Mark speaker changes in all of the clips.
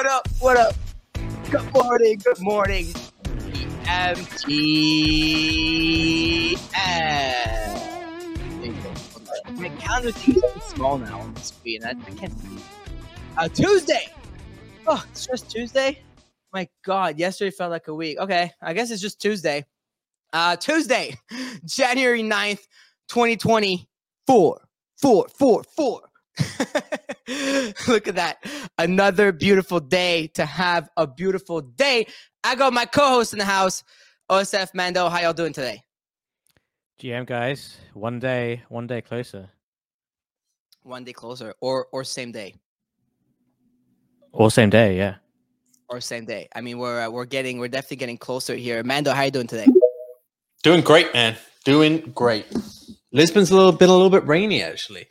Speaker 1: What up? What up? Good morning. Good morning. MTF. My calendar's getting small now on the screen. I, I can't see. Uh, Tuesday. Oh, it's just Tuesday. My God, yesterday felt like a week. Okay, I guess it's just Tuesday. Uh, Tuesday, January 9th, 2024. Four, four, four. Look at that. Another beautiful day to have a beautiful day. I got my co-host in the house, OSF Mando. How y'all doing today?
Speaker 2: GM guys, one day, one day closer.
Speaker 1: One day closer, or or same day,
Speaker 2: Or same day, yeah.
Speaker 1: or same day. I mean, we're uh, we're getting we're definitely getting closer here. Mando, how you doing today?
Speaker 3: Doing great, man. Doing great. Lisbon's a little been a little bit rainy actually.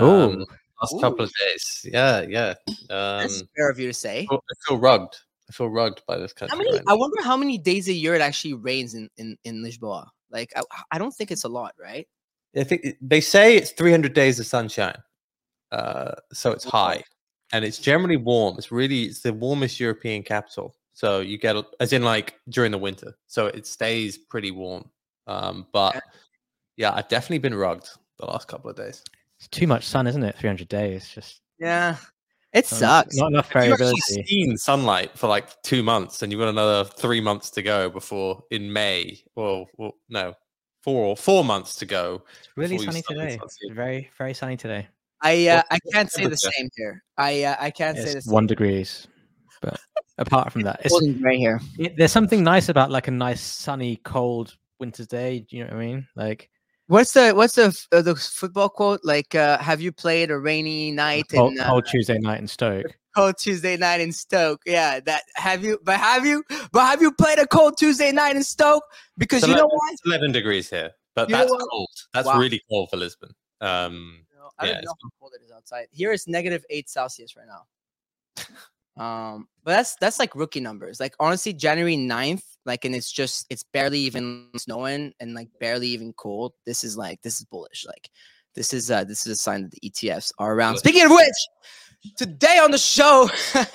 Speaker 2: Ooh.
Speaker 3: Um, last couple of days. Yeah, yeah. Um,
Speaker 1: That's fair of you to say.
Speaker 3: I feel- I feel rugged. I feel rugged by this country.
Speaker 1: How many?
Speaker 3: right
Speaker 1: I wonder how many days a year it actually rains in in in Lisboa. Like, I, I don't think it's a lot, right?
Speaker 3: I think it- they say it's 300 days of sunshine, uh, so it's high, and it's generally warm. It's really it's the warmest European capital. So you get a- as in like during the winter, so it stays pretty warm. Um, but
Speaker 1: Okay.
Speaker 3: yeah, I've definitely been rugged the last couple of days.
Speaker 2: It's too much sun, isn't it? 300 days. Just
Speaker 1: Yeah, it
Speaker 2: um,
Speaker 1: sucks.
Speaker 2: Not enough
Speaker 3: If you've
Speaker 2: variability.
Speaker 3: seen sunlight for like two months, and you've got another three months to go before in May. Well, well no, four or four months to go.
Speaker 2: It's really sunny today.
Speaker 3: start
Speaker 2: Very, very sunny today.
Speaker 1: I uh, I can't say the same here. I uh, I can't say the same.
Speaker 2: one degrees. But apart from that, it's,
Speaker 1: right here.
Speaker 2: it, there's something nice about like a nice sunny, cold winter's day. Do you know what I mean? Like
Speaker 1: What's the what's the uh, the football quote? Like, uh, have you played a rainy night
Speaker 2: cold,
Speaker 1: in uh,
Speaker 2: cold Tuesday night in Stoke.
Speaker 1: cold Tuesday night in Stoke? Yeah, that have you? But have you? But have you played a cold Tuesday night in Stoke? Because
Speaker 3: So
Speaker 1: you
Speaker 3: let-
Speaker 1: know what?
Speaker 3: It's 11 degrees here, but
Speaker 1: You
Speaker 3: that's cold. That's
Speaker 1: Wow.
Speaker 3: really cold for Lisbon. Um,
Speaker 1: No, I don't
Speaker 3: Yeah,
Speaker 1: know how cold it is outside. Here it's negative eight Celsius right now. Um, but that's that's like rookie numbers. Like honestly, January 9th, like and it's just it's barely even snowing and like barely even cold. This is like this is bullish. Like this is uh this is a sign that the ETFs are around. Speaking of which, today on the show,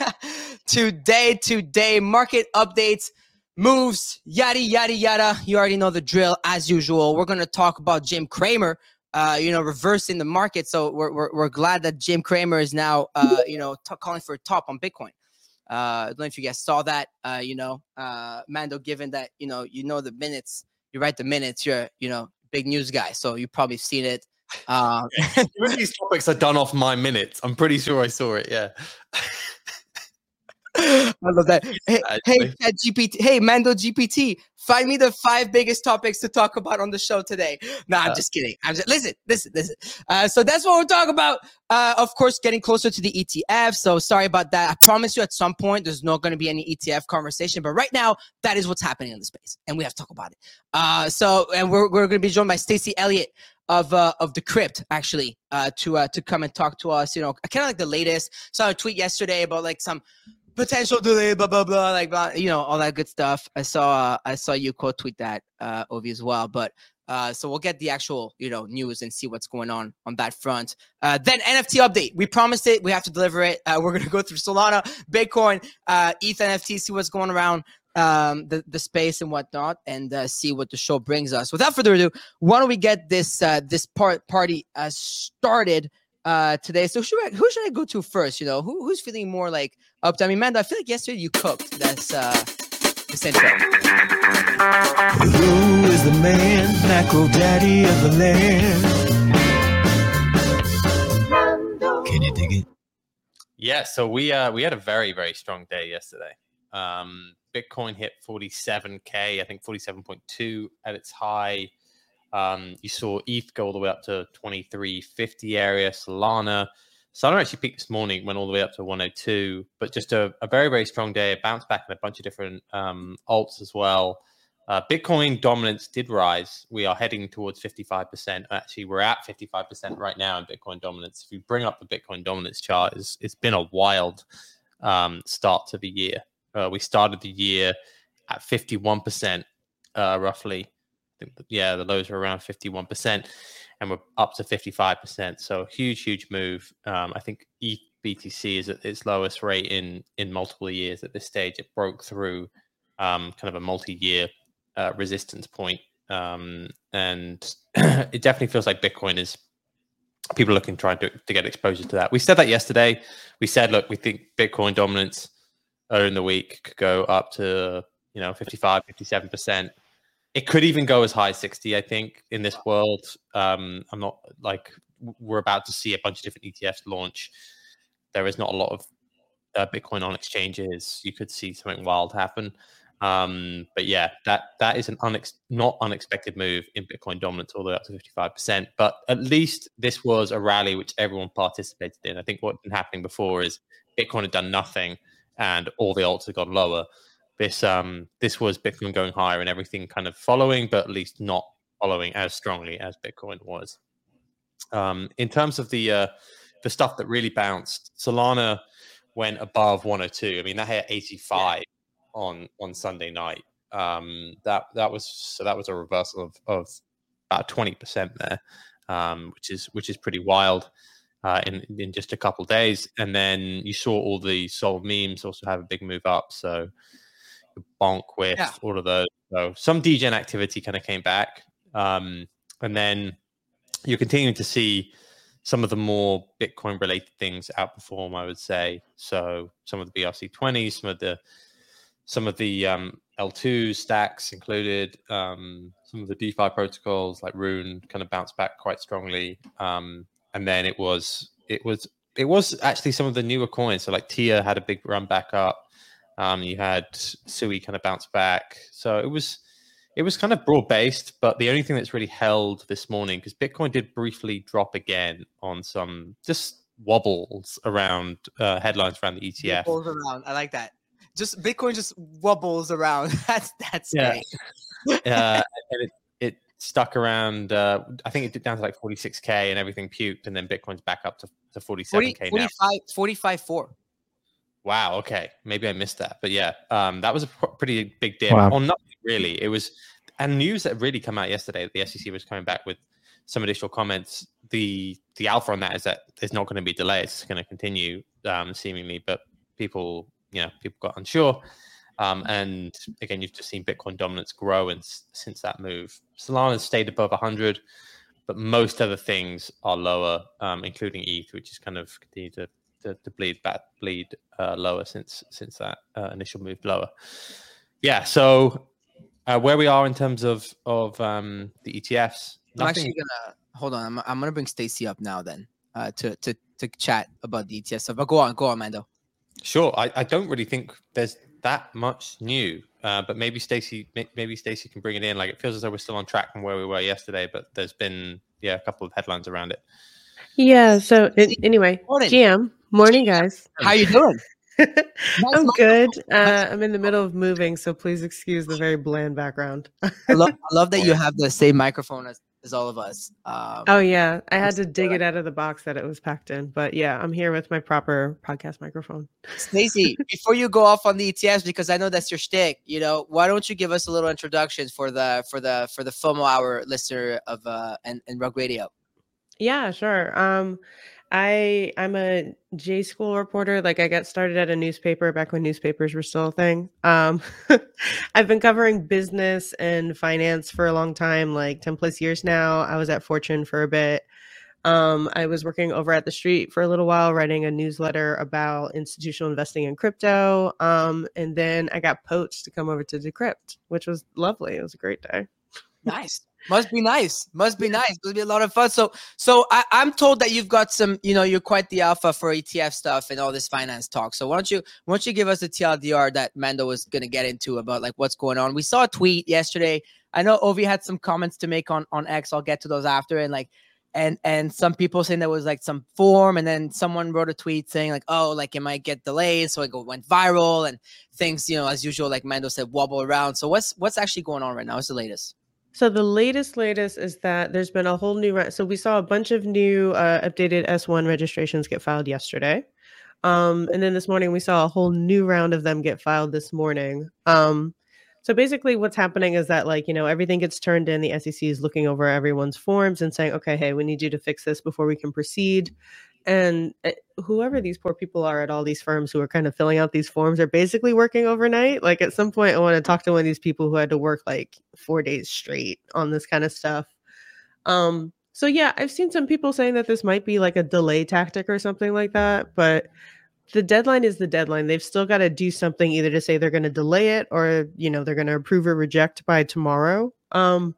Speaker 1: today, today, market updates, moves, yada yada yada. You already know the drill as usual. We're gonna talk about Jim Cramer uh, you know, reversing the market. So we're, we're, we're glad that Jim Cramer is now, uh, you know, t- calling for a top on Bitcoin. Uh, I don't know if you guys saw that, uh, you know, uh, Mando, given that, you know, you know the minutes, you write the minutes, you're, you know, big news guy. So you probably seen it.
Speaker 3: Given these topics are done off my minutes, I'm pretty sure I saw it. Yeah.
Speaker 1: I love that. Hey, hey, Chat GPT. Hey, Mando GPT. Find me the five biggest topics to talk about on the show today. No, I'm
Speaker 3: Uh,
Speaker 1: just kidding. I'm just listen, listen, listen. Uh, so that's what we're talking about. Uh, of course, getting closer to the ETF. So sorry about that. I promise you, at some point, there's not going to be any ETF conversation. But right now, that is what's happening in the space, and we have to talk about it. Uh, so, and we're we're going to be joined by Stacy Elliott of uh, of Decrypt actually uh, to uh, to come and talk to us. You know, kind of like the latest. Saw a tweet yesterday about like some potential delay, blah blah blah, like blah, you know, all that good stuff. I saw uh, I saw you quote tweet that uh, Ovi as well, but. Uh, so we'll get the actual, you know, news and see what's going on on that front. Uh, then NFT update. We promised it. We have to deliver it. Uh, we're gonna go through Solana, Bitcoin, uh, ETH NFT, see what's going around um, the the space and whatnot, and uh, see what the show brings us. Without further ado, why don't we get this uh, this part party uh, started uh, today? So should I, who should I go to first? You know, who, who's feeling more like up? to? I mean, Amanda, I feel like yesterday you cooked. That's uh, this intro.
Speaker 4: Who is the man, macro daddy of the land? Can you dig it?
Speaker 3: Yeah, so we uh we had a very very strong day yesterday. Um, Bitcoin hit 47k, I think 47.2 at its high. Um, you saw ETH go all the way up to 2350 area. Solana, Solana actually peaked this morning, went all the way up to 102, but just a, a very very strong day. It bounced back in a bunch of different um, alts as well. Uh, Bitcoin dominance did rise. We are heading towards 55%. Actually, we're at 55% right now in Bitcoin dominance. If you bring up the Bitcoin dominance chart, it's, it's been a wild um, start to the year. Uh, we started the year at 51%, uh, roughly. Think, yeah, the lows were around 51%, and we're up to 55%. So huge, huge move. Um, I think BTC is at its lowest rate in in multiple years at this stage. It broke through um, kind of a multi-year uh, resistance point, um, and it definitely feels like Bitcoin is people looking trying to, to get exposure to that. We said that yesterday. We said, look, we think Bitcoin dominance earlier in the week could go up to you know 55, 57 percent. It could even go as high as 60, I think, in this world. Um, I'm not like we're about to see a bunch of different ETFs launch. There is not a lot of uh, Bitcoin on exchanges. You could see something wild happen. Um, but yeah, that that is an unex- not unexpected move in Bitcoin dominance all the way up to 55%. But at least this was a rally which everyone participated in. I think what's been happening before is Bitcoin had done nothing and all the alts had gone lower. This um this was Bitcoin going higher and everything kind of following, but at least not following as strongly as Bitcoin was. Um, in terms of the uh, the stuff that really bounced, Solana went above 102. I mean, that hit 85 on on Sunday night. Um, that that was so that was a reversal of of about twenty percent there, um, which is which is pretty wild uh, in in just a couple days. And then you saw all the Sol memes also have a big move up. So bonk with
Speaker 1: Yeah.
Speaker 3: all of those. So some degen activity kind of came back, um, and then you're continuing to see some of the more Bitcoin related things outperform. I would say so. Some of the BRC twenties, some of the some of the um, L2 stacks included, um, some of the DeFi protocols like Rune kind of bounced back quite strongly. Um, and then it was it was it was actually some of the newer coins. So like Tia had a big run back up. Um, you had Sui kind of bounce back. So it was it was kind of broad based, but the only thing that's really held this morning because Bitcoin did briefly drop again on some just wobbles around uh, headlines around the ETF.
Speaker 1: Wobbles around. I like that. Just Bitcoin just wobbles around. That's that's
Speaker 3: Yeah.
Speaker 1: great.
Speaker 3: uh, and it, it stuck around. Uh, I think it did down to like 46k, and everything puked, and then Bitcoin's back up to, to 47k now.
Speaker 1: 45, 45 4.
Speaker 3: Wow. Okay, maybe I missed that, but yeah, um, that was a pr- pretty big dip
Speaker 2: Wow.
Speaker 3: on nothing really. It was and news that really come out yesterday. that The SEC was coming back with some additional comments. The the alpha on that is that there's not going to be delay. It's going to continue um, seemingly, but people, you know, people got unsure. Um, and again, you've just seen Bitcoin dominance grow and s- since that move. Solana's stayed above 100, but most other things are lower, um, including ETH, which is kind of continued to, to, to bleed back, bleed uh, lower since since that uh, initial move lower. Yeah, so uh, where we are in terms of of um, the ETFs,
Speaker 1: I'm actually gonna hold on. I'm, I'm gonna bring Stacy up now then uh, to to to chat about the ETF stuff. But go on, go on, Mando.
Speaker 3: Sure, I, I don't really think there's that much new, uh, but maybe Stacy maybe Stacy can bring it in. Like it feels as though we're still on track from where we were yesterday, but there's been yeah a couple of headlines around it.
Speaker 5: Yeah. So it, anyway, GM, morning, guys.
Speaker 1: How you doing?
Speaker 5: I'm good. Uh, I'm in the middle of moving, so please excuse the very bland background.
Speaker 1: I love, I love that you have the same microphone as, as all of us. Um,
Speaker 5: Oh yeah, I had to dig it out of the box that it was packed in, but yeah, I'm here with my proper podcast microphone.
Speaker 1: Stacy, before you go off on the ETFs, because I know that's your shtick, you know, why don't you give us a little introduction for the for the for the FOMO hour listener of uh and, and Rug Radio?
Speaker 5: Yeah, sure. Um, I I'm a J school reporter. Like I got started at a newspaper back when newspapers were still a thing. Um, I've been covering business and finance for a long time, like 10 plus years now. I was at Fortune for a bit. Um, I was working over at TheStreet for a little while, writing a newsletter about institutional investing in crypto. Um, and then I got poached to come over to Decrypt, which was lovely. It was a great day.
Speaker 1: Nice. Must be nice. Must be nice. Must be a lot of fun. So, so I, I'm told that you've got some. You know, you're quite the alpha for ETF stuff and all this finance talk. So, why don't you why don't you give us the TLDR that Mando was going to get into about like what's going on? We saw a tweet yesterday. I know Ovi had some comments to make on on X. I'll get to those after. And like, and and some people saying there was like some form, and then someone wrote a tweet saying like, oh, like it might get delayed, so it went viral, and things, you know, as usual, like Mando said, wobble around. So, what's what's actually going on right now? What's the latest?
Speaker 5: So the latest, latest is that there's been a whole new round. So we saw a bunch of new uh, updated S1 registrations get filed yesterday, um, and then this morning we saw a whole new round of them get filed this morning. Um, so basically, what's happening is that like you know everything gets turned in. The SEC is looking over everyone's forms and saying, okay, hey, we need you to fix this before we can proceed. And uh, whoever these poor people are at all these firms who are kind of filling out these forms are basically working overnight. Like at some point, I want to talk to one of these people who had to work like four days straight on this kind of stuff. Um, so yeah, I've seen some people saying that this might be like a delay tactic or something like that, but the deadline is the deadline. They've still got to do something either to say they're going to delay it or, you know, they're going to approve or reject by tomorrow. Um,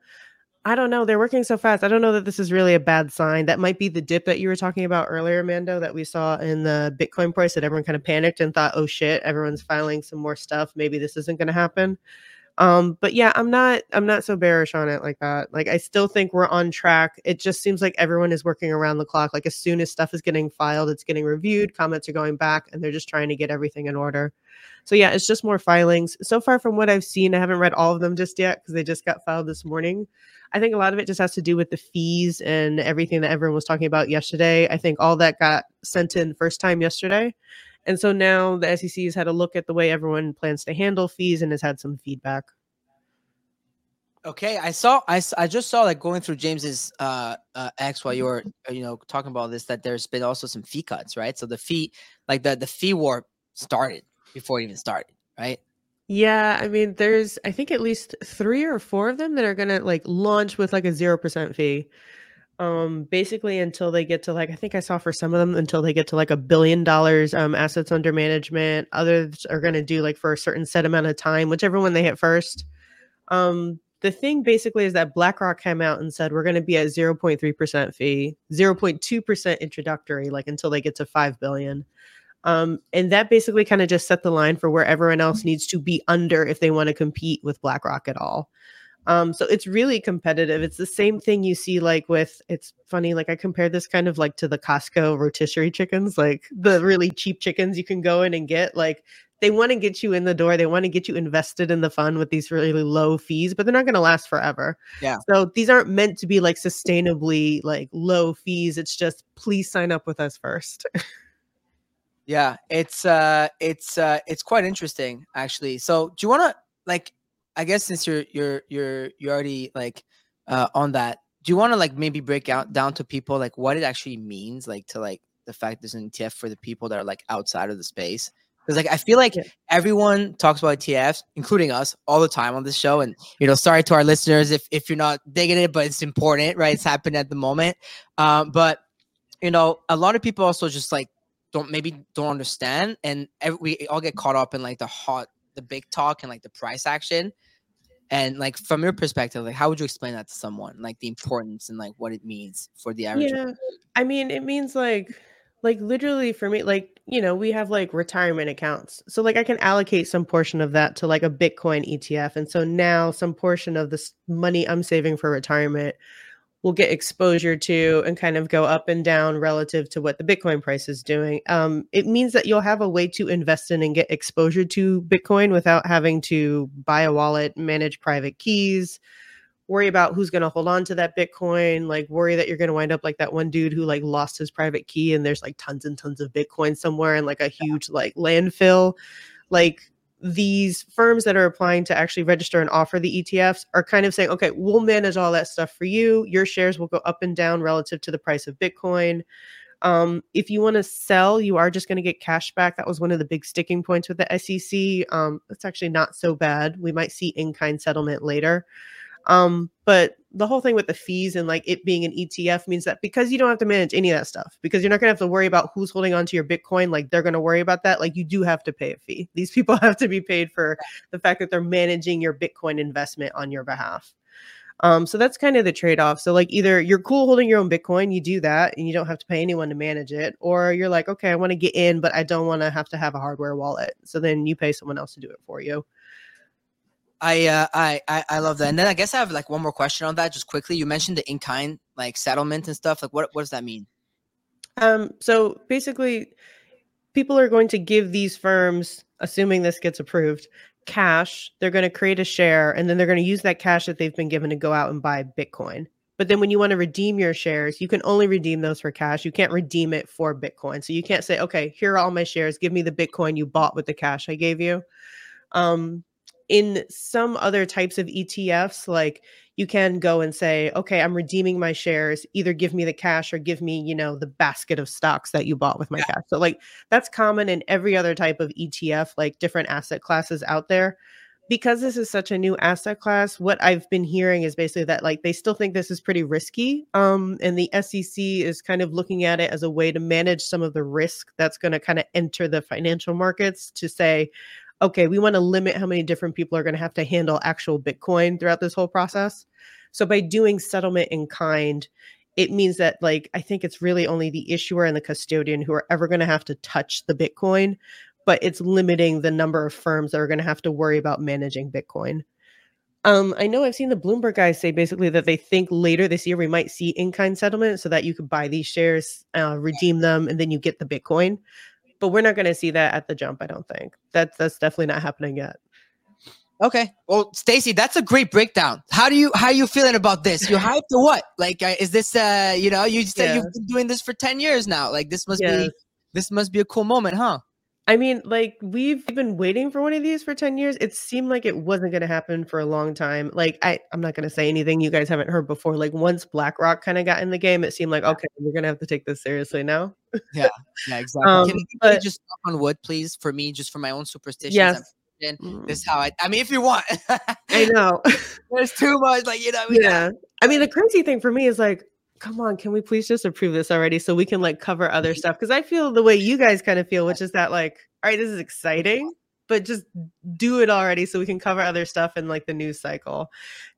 Speaker 5: I don't know. They're working so fast. I don't know that this is really a bad sign. That might be the dip that you were talking about earlier, Mando, that we saw in the Bitcoin price that everyone kind of panicked and thought, oh shit, everyone's filing some more stuff. Maybe this isn't going to happen. Um, but yeah, I'm not I'm not so bearish on it like that. Like I still think we're on track. It just seems like everyone is working around the clock. Like as soon as stuff is getting filed, it's getting reviewed, comments are going back, and they're just trying to get everything in order. So yeah, it's just more filings. So far from what I've seen, I haven't read all of them just yet because they just got filed this morning. I think a lot of it just has to do with the fees and everything that everyone was talking about yesterday. I think all that got sent in first time yesterday. And so now the SEC has had a look at the way everyone plans to handle fees and has had some feedback.
Speaker 1: Okay, I saw I, I just saw like going through James's uh, uh X while you were uh, you know talking about this that there's been also some fee cuts, right? So the fee like the the fee war started before it even started, right?
Speaker 5: Yeah, I mean, there's I think at least three or four of them that are gonna like launch with like a zero percent fee. Um, basically until they get to like I think I saw for some of them until they get to like a billion dollars um assets under management. Others are gonna do like for a certain set amount of time, whichever one they hit first. Um, the thing basically is that BlackRock came out and said we're going to be at 0.3% fee, 0.2% introductory, like until they get to 5 billion. Um, and that basically kind of just set the line for where everyone else needs to be under if they want to compete with BlackRock at all. Um, so it's really competitive. It's the same thing you see like with it's funny, like I compare this kind of like to the Costco rotisserie chickens, like the really cheap chickens you can go in and get. Like they want to get you in the door, they want to get you invested in the fun with these really low fees, but they're not going to last forever.
Speaker 1: Yeah.
Speaker 5: So these aren't meant to be like sustainably like low fees. It's just please sign up with us first.
Speaker 1: Yeah, it's uh it's uh it's quite interesting actually. So do you want to like I guess since you're you're you're you're already like uh on that, do you want to like maybe break out down to people like what it actually means like to like the fact there's an ETF for the people that are like outside of the space? Because like I feel like yeah. everyone talks about ETFs, including us, all the time on this show. And you know, sorry to our listeners if if you're not digging it, but it's important, right? It's happening at the moment. Um, but you know, a lot of people also just like don't maybe don't understand, and every, we all get caught up in like the hot, the big talk and like the price action. And like from your perspective, like how would you explain that to someone? Like the importance and like what it means for the average.
Speaker 5: Yeah, I mean, it means like like literally for me like you know we have like retirement accounts so like i can allocate some portion of that to like a bitcoin etf and so now some portion of this money i'm saving for retirement will get exposure to and kind of go up and down relative to what the Bitcoin price is doing. Um, it means that you'll have a way to invest in and get exposure to Bitcoin without having to buy a wallet, manage private keys, worry about who's going to hold on to that Bitcoin, like worry that you're going to wind up like that one dude who like lost his private key and there's like tons and tons of Bitcoin somewhere in like a huge like landfill. Like these firms that are applying to actually register and offer the ETFs are kind of saying, okay, we'll manage all that stuff for you. Your shares will go up and down relative to the price of Bitcoin. Um, if you want to sell, you are just going to get cash back. That was one of the big sticking points with the SEC. Um, it's actually not so bad. We might see in kind settlement later. Um, but the whole thing with the fees and like it being an ETF means that because you don't have to manage any of that stuff, because you're not gonna have to worry about who's holding on to your Bitcoin, like they're gonna worry about that. Like you do have to pay a fee. These people have to be paid for the fact that they're managing your Bitcoin investment on your behalf. Um, so that's kind of the trade-off. So like either you're cool holding your own Bitcoin, you do that and you don't have to pay anyone to manage it, or you're like, okay, I want to get in, but I don't want to have to have a hardware wallet. So then you pay someone else to do it for you.
Speaker 1: I, uh, I I I love that. And then I guess I have like one more question on that, just quickly. You mentioned the in kind like settlement and stuff. Like, what what does that mean?
Speaker 5: Um. So basically, people are going to give these firms, assuming this gets approved, cash. They're going to create a share, and then they're going to use that cash that they've been given to go out and buy Bitcoin. But then when you want to redeem your shares, you can only redeem those for cash. You can't redeem it for Bitcoin. So you can't say, okay, here are all my shares. Give me the Bitcoin you bought with the cash I gave you. Um, in some other types of ETFs, like you can go and say, okay, I'm redeeming my shares. Either give me the cash or give me, you know, the basket of stocks that you bought with my
Speaker 1: Yeah.
Speaker 5: cash. So, like, that's common in every other type of ETF, like different asset classes out there. Because this is such a new asset class, what I've been hearing is basically that like they still think this is pretty risky. Um, and the SEC is kind of looking at it as a way to manage some of the risk that's going to kind of enter the financial markets to say, okay, we want to limit how many different people are going to have to handle actual Bitcoin throughout this whole process. So by doing settlement in kind, it means that like I think it's really only the issuer and the custodian who are ever going to have to touch the Bitcoin, but it's limiting the number of firms that are going to have to worry about managing Bitcoin. Um, I know I've seen the Bloomberg guys say basically that they think later this year we might see in-kind settlement so that you could buy these shares, uh, redeem them, and then you get the Bitcoin. But we're not going to see that at the jump. I don't think that's that's definitely not happening yet.
Speaker 1: Okay. Well, Stacy, that's a great breakdown. How do you how are you feeling about this? You hyped or what? Like, uh, is this uh, you know, you said
Speaker 5: Yeah.
Speaker 1: you've been doing this for ten years now. Like, this must be this must be a cool moment, huh?
Speaker 5: I mean, like we've been waiting for one of these for 10 years. It seemed like it wasn't going to happen for a long time. Like I I'm not going to say anything you guys haven't heard before. Like once BlackRock kind of got in the game, it seemed like okay, we're going to have to take this seriously now.
Speaker 1: Yeah, Yeah, exactly.
Speaker 5: Um,
Speaker 1: Can you
Speaker 5: but-
Speaker 1: just knock on wood, please, for me, just for my own superstitions?
Speaker 5: Yes.
Speaker 1: and
Speaker 5: Mm,
Speaker 1: This is how I. I mean, if you want,
Speaker 5: I know.
Speaker 1: there's too much. Like you know. we got-
Speaker 5: yeah. I mean, the crazy thing for me is like, come on, can we please just approve this already so we can like cover other stuff? Because I feel the way you guys kind of feel, which is that like, all right, this is exciting, but just do it already so we can cover other stuff in like the news cycle.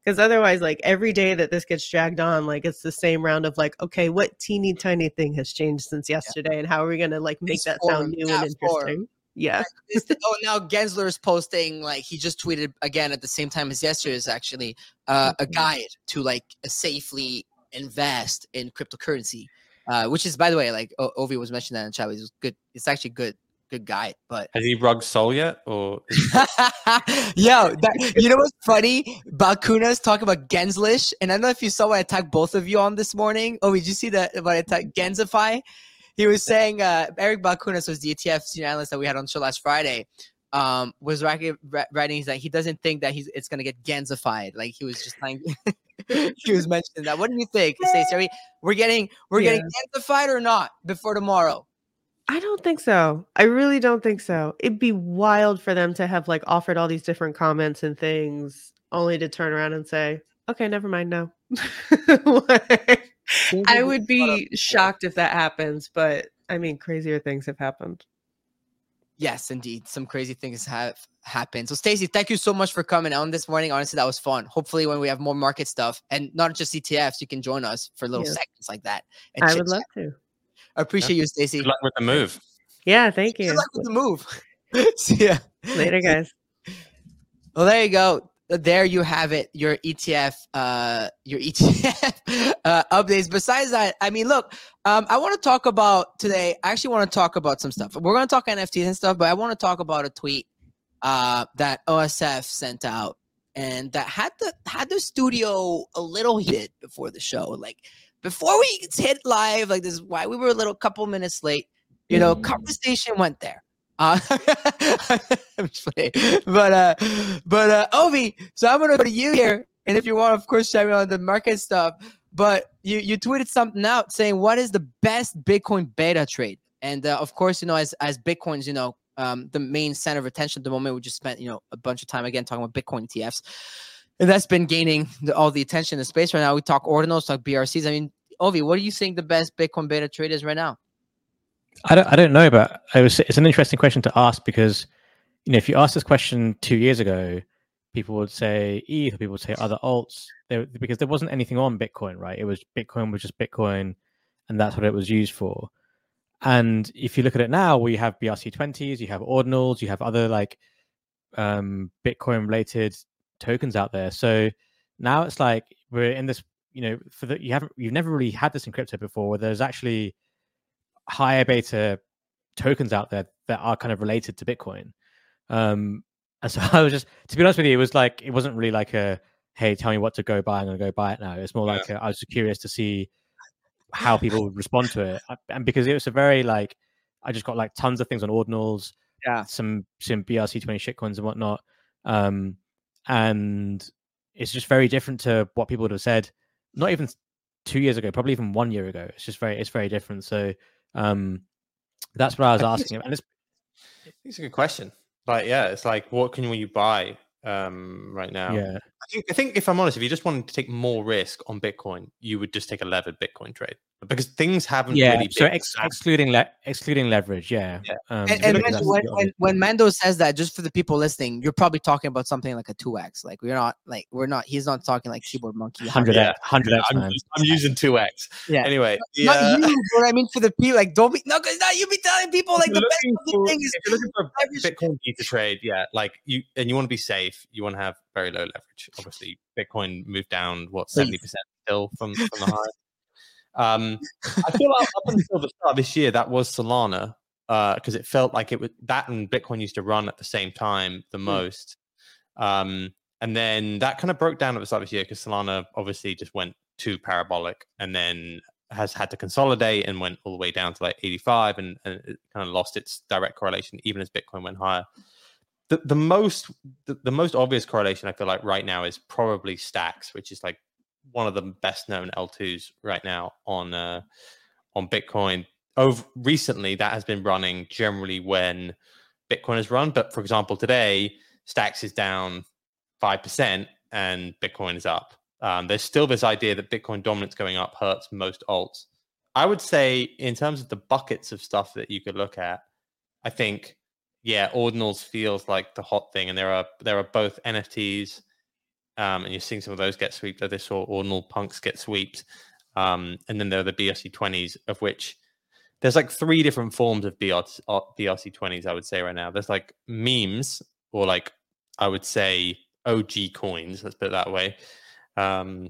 Speaker 5: Because otherwise, like every day that this gets dragged on, like it's the same round of like, okay, what teeny tiny thing has changed since yesterday, and how are we gonna like make
Speaker 1: This
Speaker 5: that
Speaker 1: form,
Speaker 5: sound new and
Speaker 1: form.
Speaker 5: interesting? Yeah.
Speaker 1: This- oh, now Gensler is posting like he just tweeted again at the same time as yesterday's actually uh, a
Speaker 5: Mhm.
Speaker 1: guide to like a safely invest in cryptocurrency, uh, which is by the way like o- Ovi was mentioning that in chat. It was good. It's actually good, good guide. But
Speaker 3: Has he rugged Soul yet? Or
Speaker 1: Yo, that, you know what's funny? Balchunas talking about Genslish, and I don't know if you saw when I tagged both of you on this morning. Oh, did you see that when I tagged Gensify? He was saying uh, Eric Balchunas was the ETF senior analyst that we had on show last Friday. Um, was writing, ri- writing he's like he doesn't think that he's it's gonna get Gensified. Like he was just like he was mentioning that. What do you think, Stacy? Are we, we're getting we're getting Gensified or not before tomorrow?
Speaker 5: I don't think so. I really don't think so. It'd be wild for them to have like offered all these different comments and things only to turn around and say, okay, never mind. No. Like, I would be shocked if that happens, but I mean, crazier things have happened.
Speaker 1: Yes, indeed. Some crazy things have happened. So, Stacy, thank you so much for coming on this morning. Honestly, that was fun. Hopefully, when we have more market stuff and not just ETFs, you can join us for little
Speaker 5: Yeah.
Speaker 1: segments like that. And
Speaker 5: I
Speaker 1: chit
Speaker 5: would
Speaker 1: chat.
Speaker 5: love to.
Speaker 1: I appreciate you, Stacy.
Speaker 3: good luck with the move.
Speaker 5: Yeah, thank
Speaker 1: Good
Speaker 5: you.
Speaker 1: luck with the move. See ya.
Speaker 5: Later, guys.
Speaker 1: Well, there you go. There you have it. Your ETF, uh, your ETF uh, updates. Besides that, I mean, look, um, I want to talk about today. I actually want to talk about some stuff. We're going to talk NFTs and stuff, but I want to talk about a tweet uh, that OSF sent out and that had the had the studio a little heated before the show. Like before we hit live, like this is why we were a little couple minutes late. You know, conversation went there. Uh, I'm just. But uh, but uh, Ovi, so I'm gonna go to you here, and if you want, of course, me on the market stuff. But you you tweeted something out saying what is the best Bitcoin beta trade, and uh, of course, you know, as as Bitcoin's, you know, um, the main center of attention at the moment. We just spent you know a bunch of time again talking about Bitcoin ETFs, and that's been gaining the, all the attention in the space right now. We talk ordinals, talk BRCs. I mean, Ovi, what do you think the best Bitcoin beta trade is right now?
Speaker 2: I don't, I don't know, but it was, it's an interesting question to ask because, you know, if you asked this question two years ago, people would say ETH, people would say other alts, there, because there wasn't anything on Bitcoin, right? It was Bitcoin was just Bitcoin, and that's what it was used for. And if you look at it now, we have BRC20s, you have ordinals, you have other like um, Bitcoin related tokens out there. So now it's like we're in this, you know, for the you haven't you've never really had this in crypto before, where there's actually higher beta tokens out there that are kind of related to Bitcoin. Um, and so I was just, to be honest with you, it was like it wasn't really like a hey, tell me what to go buy. I'm going to go buy it now. It's more
Speaker 3: Yeah.
Speaker 2: like a, I was just curious to see how people would respond to it, Uh, and because it was a very like I just got like tons of things on ordinals,
Speaker 1: Yeah.
Speaker 2: some some BRC twenty shitcoins and whatnot. Um, and it's just very different to what people would have said. Not even two years ago, probably even one year ago. It's just very it's very different. So um, that's what I was
Speaker 3: I
Speaker 2: asking. And it's
Speaker 3: It's a good question. Like, yeah, it's like, what can you buy um, right now?
Speaker 2: yeah.
Speaker 3: I think, I think if I'm honest, if you just wanted to take more risk on Bitcoin, you would just take a levered Bitcoin trade because things haven't
Speaker 2: Yeah,
Speaker 3: really
Speaker 2: so
Speaker 3: been
Speaker 2: ex- excluding le- excluding leverage, yeah.
Speaker 3: Yeah.
Speaker 2: Um,
Speaker 1: And, and
Speaker 2: look
Speaker 1: Mando, when, when, when Mando says that, just for the people listening, you're probably talking about something like a two X. Like we're not like we're not. He's not talking like keyboard monkey.
Speaker 2: 100
Speaker 3: Yeah.
Speaker 2: x 100 x
Speaker 3: I'm. I'm using 2x.
Speaker 1: Yeah.
Speaker 3: Anyway,
Speaker 1: Not
Speaker 3: yeah.
Speaker 1: you, but I mean for the people. Like don't be no, because now you be telling people like the
Speaker 3: you're
Speaker 1: best
Speaker 3: for-
Speaker 1: thing is
Speaker 3: if you're looking for a
Speaker 1: leverage.
Speaker 3: Bitcoin beta trade, yeah, like you and you want to be safe, you want to have very low leverage. Obviously, Bitcoin moved down what seventy percent still from from the high. Um, I feel like up until the start of this year, that was Solana because it felt like it was that and Bitcoin used to run at the same time the most. Um, and then that kind of broke down at the start of this year because Solana obviously just went too parabolic and then has had to consolidate and went all the way down to like 85 and, and it kind of lost its direct correlation even as Bitcoin went higher. The, the most the, the most obvious correlation I feel like right now is probably Stacks, which is like one of the best known L2s right now on uh, on Bitcoin. Over recently, that has been running generally when Bitcoin has run. But for example, today Stacks is down five percent and Bitcoin is up. Um, there's still this idea that Bitcoin dominance going up hurts most alts. I would say, in terms of the buckets of stuff that you could look at, I think, yeah, ordinals feels like the hot thing, and there are there are both NFTs, um, and you're seeing some of those get swept. They saw ordinal punks get swept, um, and then there are the BRC20s, of which there's like three different forms of BRC, uh, BRC20s. I would say right now, there's like memes, or like I would say OG coins. Let's put it that way. Um,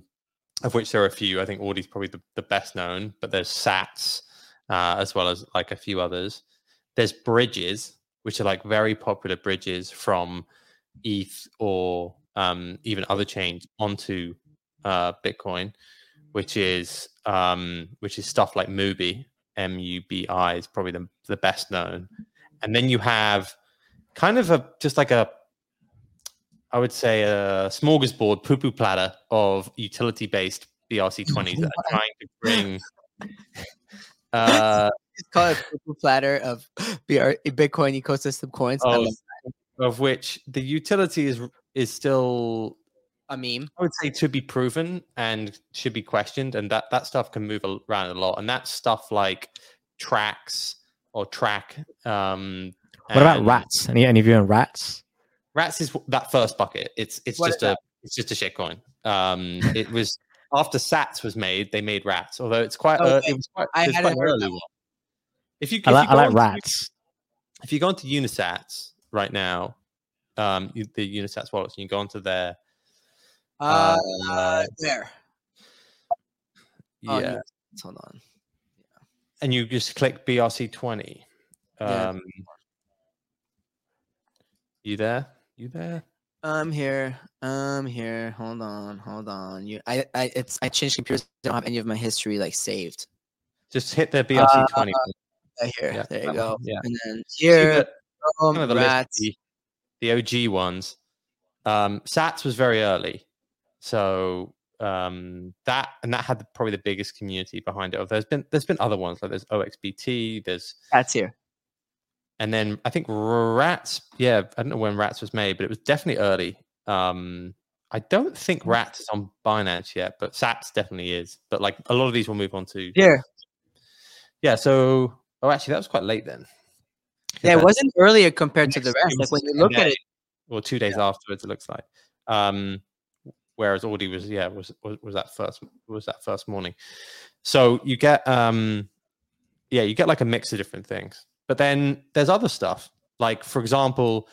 Speaker 3: of which there are a few. I think ORDI's probably the, the best known, but there's Sats uh, as well as like a few others. There's bridges, which are like very popular bridges from ETH or um, even other chains onto uh, Bitcoin, which is um, which is stuff like Mubi, M U B I is probably the, the best known. And then you have kind of a just like a I would say a smorgasbord poo poo platter of utility based BRC20s that are trying to bring. Uh,
Speaker 1: It's called a purple platter of BR, Bitcoin ecosystem coins. I
Speaker 3: of, of which the utility is is still
Speaker 1: a meme.
Speaker 3: I would say to be proven and should be questioned, and that that stuff can move around a lot, and that's stuff like tracks or track. Um,
Speaker 2: What about rats? Any any view on rats?
Speaker 3: Rats is that first bucket. It's it's
Speaker 1: What is
Speaker 3: just a it's just a shitcoin. Um, it was after Sats was made, they made Rats. Although it's quite ear-
Speaker 1: Okay.
Speaker 3: it was quite, it was
Speaker 1: hadn't
Speaker 3: quite
Speaker 1: heard
Speaker 3: early one. If you, if
Speaker 2: I like
Speaker 3: you
Speaker 2: I
Speaker 3: go
Speaker 2: like
Speaker 3: onto-
Speaker 2: rats.
Speaker 3: if you go into Unisats right now, um, you, the Unisats wallets, and you go onto their
Speaker 1: Uh,
Speaker 3: uh,
Speaker 1: there.
Speaker 3: yeah,
Speaker 1: Oh, yeah. Hold on. Yeah.
Speaker 3: and you just click BRC twenty.
Speaker 1: Yeah.
Speaker 3: Um, you there? You there?
Speaker 1: I'm here. I'm here. Hold on. Hold on. You, I, I, it's, I changed computers. I don't have any of my history like saved.
Speaker 3: Just hit the BRC twenty.
Speaker 1: Uh, here.
Speaker 3: Yeah,
Speaker 1: there you go.
Speaker 3: one, yeah.
Speaker 1: And then here,
Speaker 3: the-
Speaker 1: um,
Speaker 3: kind of the list
Speaker 1: rats.
Speaker 3: the, the OG ones. Um, Sats was very early, so um, that and that had probably the biggest community behind it. There's been there's been other ones like there's OXBT, there's
Speaker 1: Rats here.
Speaker 3: and then I think Rats. Yeah, I don't know when Rats was made, but it was definitely early. Um, I don't think Rats is on Binance yet, but Sats definitely is. But like a lot of these will move on to
Speaker 1: yeah,
Speaker 3: yeah. So oh, actually, that was quite late then.
Speaker 1: Yeah, it wasn't earlier compared to the rest. Like when you
Speaker 3: a
Speaker 1: look at it,
Speaker 3: or two days afterwards, it looks like. Um, whereas ORDI was, yeah, was, was was that first was that first morning. So you get, um, yeah, you get like a mix of different things. But then there's other stuff, like for example,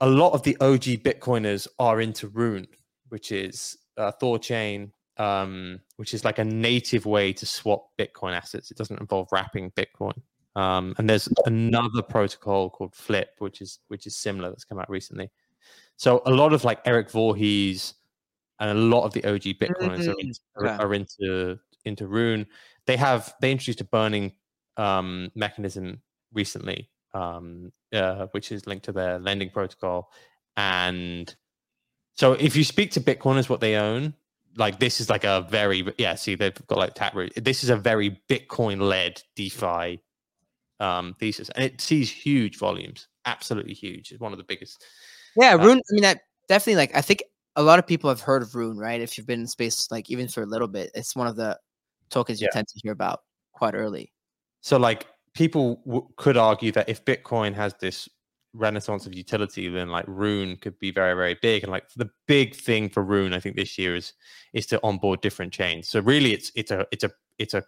Speaker 3: a lot of the OG Bitcoiners are into Rune, which is uh, Thorchain, um, which is like a native way to swap Bitcoin assets. It doesn't involve wrapping Bitcoin. Um, and there's another protocol called Flip, which is which is similar that's come out recently. So a lot of like Eric Voorhees and a lot of the OG Bitcoiners are,
Speaker 1: Mm,
Speaker 3: into, are-
Speaker 1: okay.
Speaker 3: are into into Rune. They have they introduced a burning um, mechanism recently, um, uh, which is linked to their lending protocol, and So if you speak to Bitcoiners what they own, like this is like a very yeah. See, they've got like Taproot. This is a very Bitcoin led DeFi um, thesis, and it sees huge volumes, absolutely huge. It's one of the biggest.
Speaker 1: Yeah,
Speaker 3: Uh,
Speaker 1: Rune. I mean, that definitely like I think a lot of people have heard of Rune, right? If you've been in space, like even for a little bit, it's one of the tokens you
Speaker 3: Yeah.
Speaker 1: tend to hear about quite early.
Speaker 3: So like people w- could argue that if Bitcoin has this renaissance of utility, then like Rune could be very very big. And like the big thing for Rune, I think this year is is to onboard different chains. So really, it's it's a it's a it's a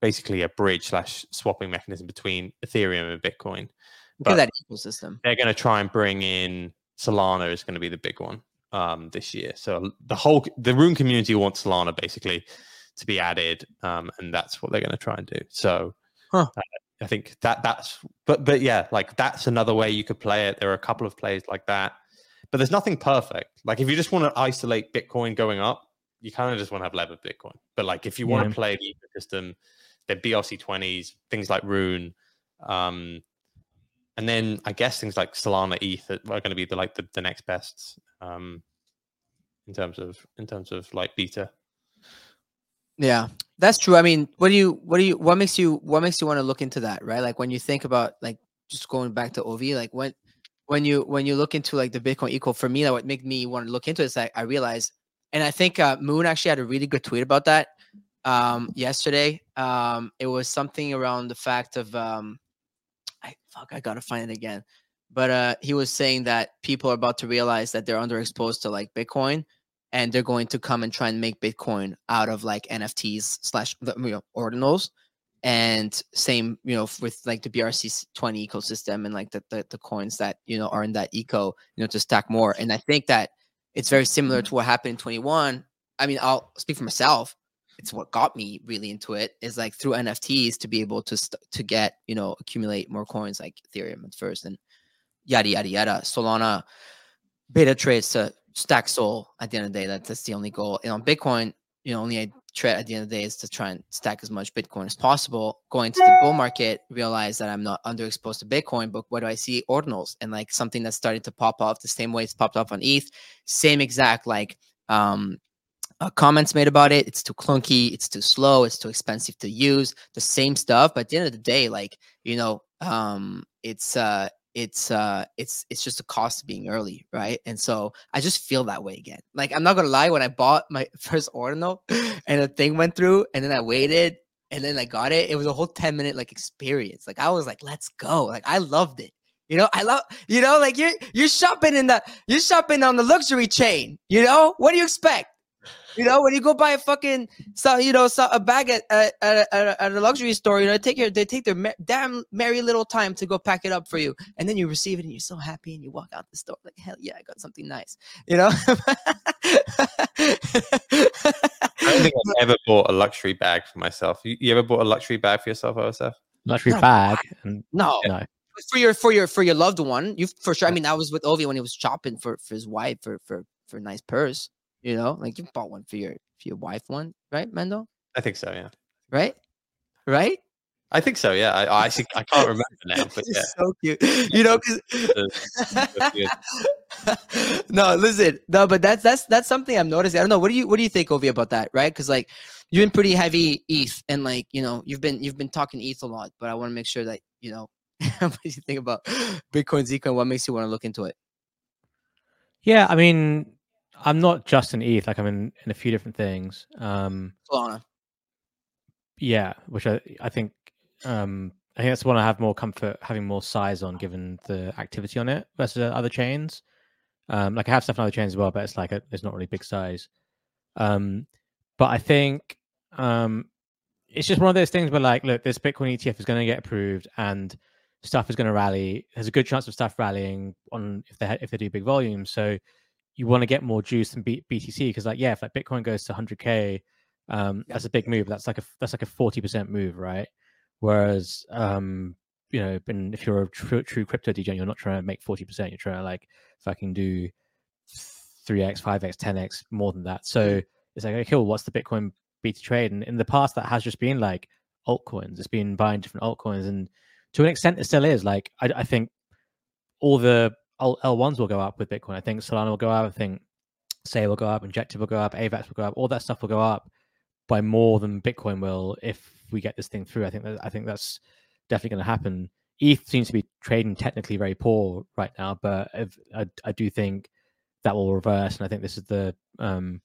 Speaker 3: basically a bridge slash swapping mechanism between Ethereum and Bitcoin.
Speaker 1: Look at
Speaker 3: But-
Speaker 1: that ecosystem.
Speaker 3: they're going to try and bring in Solana is going to be the big one um, this year. So the whole the Rune community wants Solana basically to be added, um, and that's what they're going to try and do. So
Speaker 1: Huh.
Speaker 3: uh, I think that that's but but yeah, like that's another way you could play it. There are a couple of plays like that, but there's nothing perfect. Like if you just want to isolate Bitcoin going up, you kind of just want to have levered Bitcoin. But like if you want
Speaker 2: Yeah.
Speaker 3: to play the ecosystem, the BRC twenties, things like Rune. Um, and then I guess things like Solana, ETH are going to be the like the, the next best um, in terms of in terms of like beta.
Speaker 1: Yeah, that's true. I mean, what do you, what do you, what makes you, what makes you want to look into that, right? Like when you think about like just going back to OV, like when, when you, when you look into like the Bitcoin eco, for me, that would make me want to look into it is like I realized, and I think uh, Moon actually had a really good tweet about that um yesterday. Um, it was something around the fact of um, I fuck, I gotta find it again, but uh, he was saying that people are about to realize that they're underexposed to like Bitcoin and they're going to come and try and make Bitcoin out of like NFTs slash you know, ordinals. And same, you know, with like the BRC twenty ecosystem and like the, the the coins that you know are in that eco, you know, to stack more. And I think that it's very similar to what happened in twenty one. I mean, I'll speak for myself. It's what got me really into it is like through NFTs to be able to st- to get you know accumulate more coins like Ethereum at first and yada yada yada. Solana beta trades to stack Sol at the end of the day. That, that's the only goal. And on Bitcoin, you know, only I trade at the end of the day is to try and stack as much Bitcoin as possible. Going to the bull market, realize that I'm not underexposed to Bitcoin, but what do I see? Ordinals and like something that's starting to pop off the same way it's popped off on ETH. Same exact like um uh, comments made about it. It's too clunky. It's too slow. It's too expensive to use. The same stuff. But at the end of the day, like you know, um, it's uh, it's uh, it's it's just a cost of being early, right? And so I just feel that way again. Like I'm not gonna lie, when I bought my first ordinal and the thing went through, and then I waited, and then I got it. It was a whole ten minute like experience. Like I was like, let's go. Like I loved it. You know, I love, you know, like you're you're shopping in the you're shopping on the luxury chain. You know, what do you expect? You know, when you go buy a fucking, so you know, so a bag at at, at, a- at a luxury store, you know, take your they take their me- damn merry little time to go pack it up for you, and then you receive it and you're so happy, and you walk out the store like, hell yeah, I got something nice. You know.
Speaker 3: I don't think I've ever bought a luxury bag for myself. You, you ever bought a luxury bag for yourself, OSF?
Speaker 2: luxury
Speaker 1: No,
Speaker 2: bag and
Speaker 1: no,
Speaker 2: no.
Speaker 1: for your for your for your loved one, you for sure. I mean, I was with Ovi when he was shopping for for his wife for for for a nice purse. You know, like you bought one for your for your wife one, right, Mendel?
Speaker 3: I think so. Yeah,
Speaker 1: Right, right.
Speaker 3: I think so. Yeah, I, I actually I can't remember now, but yeah.
Speaker 1: So cute. You know, 'cause-
Speaker 3: that's
Speaker 1: no, listen, no, but that's that's that's something I'm noticing. I don't know. What do you what do you think, Ovi, about that? Right? Because like you've been pretty heavy ETH, and like you know you've been you've been talking ETH a lot, but I want to make sure that you know what do you think about Bitcoin, Zcash? What makes you want to look into it?
Speaker 2: Yeah, I mean, I'm not just in ETH. Like I'm in, in a few different things. Um,
Speaker 1: Solana.
Speaker 2: yeah, which I I think um I think that's one I have more comfort having more size on, given the activity on it versus uh, other chains. Um, like I have stuff on other chains as well, but it's like a, there's not really big size. Um, but I think um, it's just one of those things where like, look, this Bitcoin ETF is going to get approved and stuff is going to rally. There's a good chance of stuff rallying on if they ha- if they do big volumes. So you want to get more juice than B- BTC because like yeah, if like Bitcoin goes to 100k, um,
Speaker 1: Yeah.
Speaker 2: that's a big move. That's like a that's like a 40% move, right? Whereas um, you know, and if you're a true, true crypto degen, you're not trying to make 40%. You're trying to like fucking do 3x, 5x, 10x more than that. So it's like, okay, cool. What's the Bitcoin beta trade? And in the past, that has just been like altcoins. It's been buying different altcoins, and to an extent, it still is. Like I, I think all the L1s will go up with Bitcoin. I think Solana will go up. I think Sei will go up, injective will go up, AVAX will go up, all that stuff will go up by more than Bitcoin will if we get this thing through. I think that I think that's definitely going to happen. ETH seems to be trading technically very poor right now, but if, I, I do think that will reverse, and I think this is the um,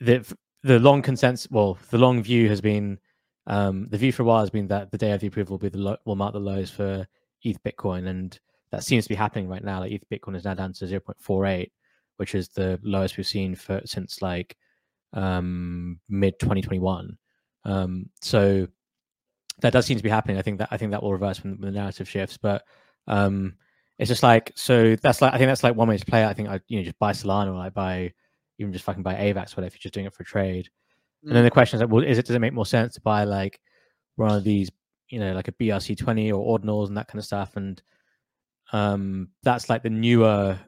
Speaker 2: the the long consensus. Well, the long view has been um, the view for a while has been that the day of the approval will be the low, will mark the lows for ETH Bitcoin, and that seems to be happening right now. Like ETH Bitcoin is now down to zero point four eight, which is the lowest we've seen for since like um, mid 2021. Um, so that does seem to be happening. I think that I think that will reverse when, when the narrative shifts. But um, it's just like so. That's like I think that's like one way to play it. I think I you know just buy Solana or like buy even just fucking buy AVAX, whatever. If you're just doing it for trade. Mm. And then the question is like, well, is it does it make more sense to buy like one of these, you know, like a BRC twenty or ordinals and that kind of stuff? And um, that's like the newer,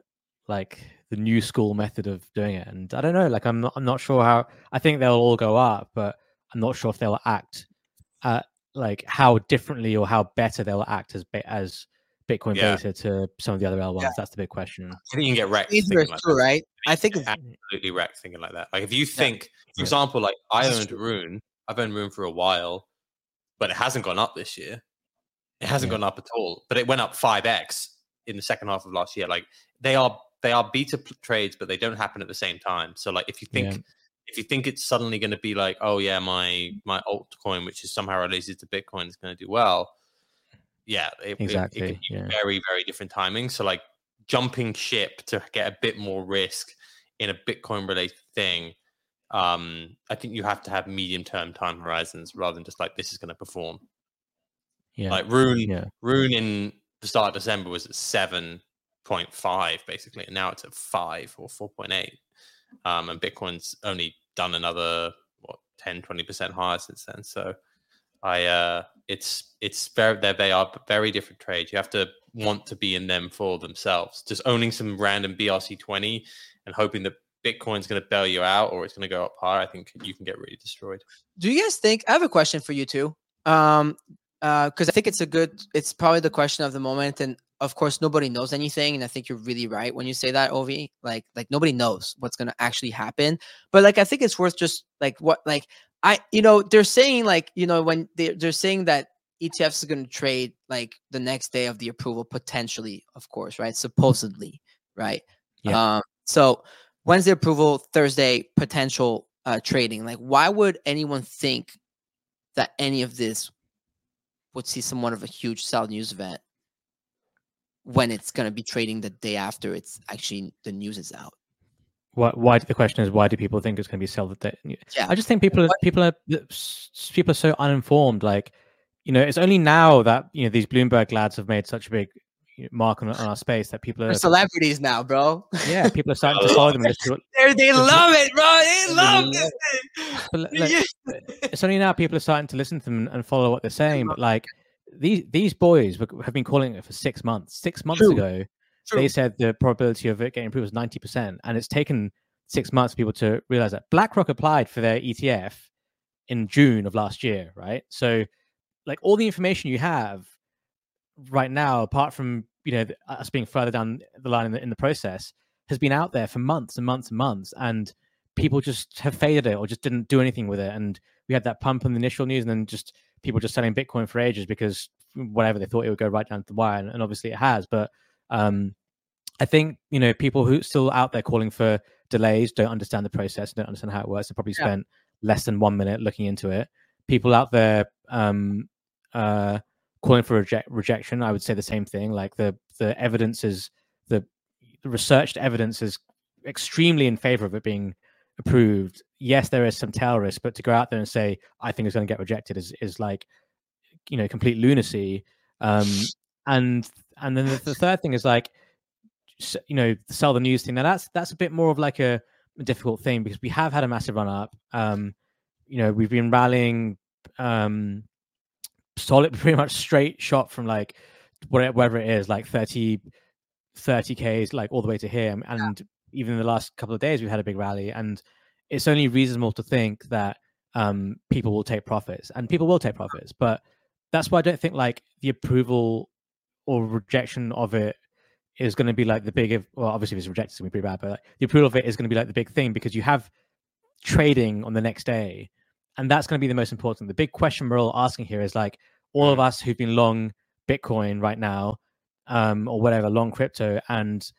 Speaker 2: like the new school method of doing it. And I don't know, like I'm not I'm not sure how. I think they'll all go up, but I'm not sure if they'll act at like how differently or how better they'll act as bit as Bitcoin yeah. beta to some of the other L ones. Yeah. That's the big question.
Speaker 3: I think you can get wrecked.
Speaker 1: Either like true, right? I think it's
Speaker 3: absolutely wrecked thinking like that. Like if you think, yeah. for example, like I owned Rune, I've owned Rune for a while, but it hasn't gone up this year. It hasn't gone up at all, but it went up five x in the second half of last year. Like they are they are beta trades, but they don't happen at the same time. So like if you think if you think it's suddenly going to be like, oh yeah, my my altcoin, which is somehow related to Bitcoin, is going to do well. Yeah, it, exactly. It, it yeah. very very different timing. So like jumping ship to get a bit more risk in a Bitcoin related thing. Um, I think you have to have medium term time horizons rather than just like this is going to perform. Yeah, like Rune, yeah. Rune in the start of December was at seven point five basically, and now it's at five or four point eight. Um, and Bitcoin's only done another what 10 20% higher since then. So I uh it's it's very they are very different trades. You have to want to be in them for themselves. Just owning some random BRC20 and hoping that Bitcoin's going to bail you out or it's going to go up higher I think you can get really destroyed.
Speaker 1: Do you guys think I have a question for you too. Um because uh, I think it's a good, it's probably the question of the moment, and of course nobody knows anything and i think you're really right when you say that ov like like nobody knows what's going to actually happen. But like i think it's worth just like what like i you know they're saying like you know when they, they're saying that etfs are going to trade like the next day of the approval potentially of course right? Supposedly right? Yeah. um so wednesday approval? Thursday potential uh trading. Like why would anyone think that any of this would see somewhat of a huge sell news event when it's going to be trading the day after it's actually the news is out.
Speaker 2: Why? Why? The question is, why do people think it's going to be sell the day? Yeah, I just think people are people are people are so uninformed. Like, you know, it's only now that you know these Bloomberg lads have made such a big mark on, on our space that people are They're
Speaker 1: celebrities now, bro.
Speaker 2: Yeah, people are starting to follow them.
Speaker 1: they they love it, bro. They love it.
Speaker 2: But, like, it's only now people are starting to listen to them and follow what they're saying. But like, these these boys have been calling it for six months. Six months True. ago, True. they said the probability of it getting approved was ninety percent, and it's taken six months for people to realize that. BlackRock applied for their ETF in June of last year, right? So, like all the information you have right now, apart from you know us being further down the line in the, in the process, has been out there for months and months and months, and people just have faded it or just didn't do anything with it. And we had that pump in the initial news, and then just people just selling Bitcoin for ages because whatever they thought it would go right down to the wire, and, and obviously it has. But um, I think you know people who still out there calling for delays don't understand the process, don't understand how it works. They probably yeah. spent less than one minute looking into it. People out there um, uh, calling for reject- rejection, I would say the same thing. Like the the evidence is the, the researched evidence is extremely in favor of it being approved. Yes, there is some tail risk, but to go out there and say I think it's going to get rejected is is like you know complete lunacy. Um, and and then the, the third thing is like you know sell the news thing. Now that's that's a bit more of like a, a difficult thing because we have had a massive run up. Um, you know we've been rallying um solid pretty much straight shot from like whatever it is like 30 30 k's like all the way to here and even in the last couple of days, we've had a big rally, and it's only reasonable to think that um, people will take profits, and people will take profits. But that's why I don't think like the approval or rejection of it is going to be like the big. if, Well, obviously, if it's rejected, it's going to be pretty bad. But like, the approval of it is going to be like the big thing because you have trading on the next day, and that's going to be the most important. The big question we're all asking here is like all of us who've been long Bitcoin right now, um, or whatever, long crypto, and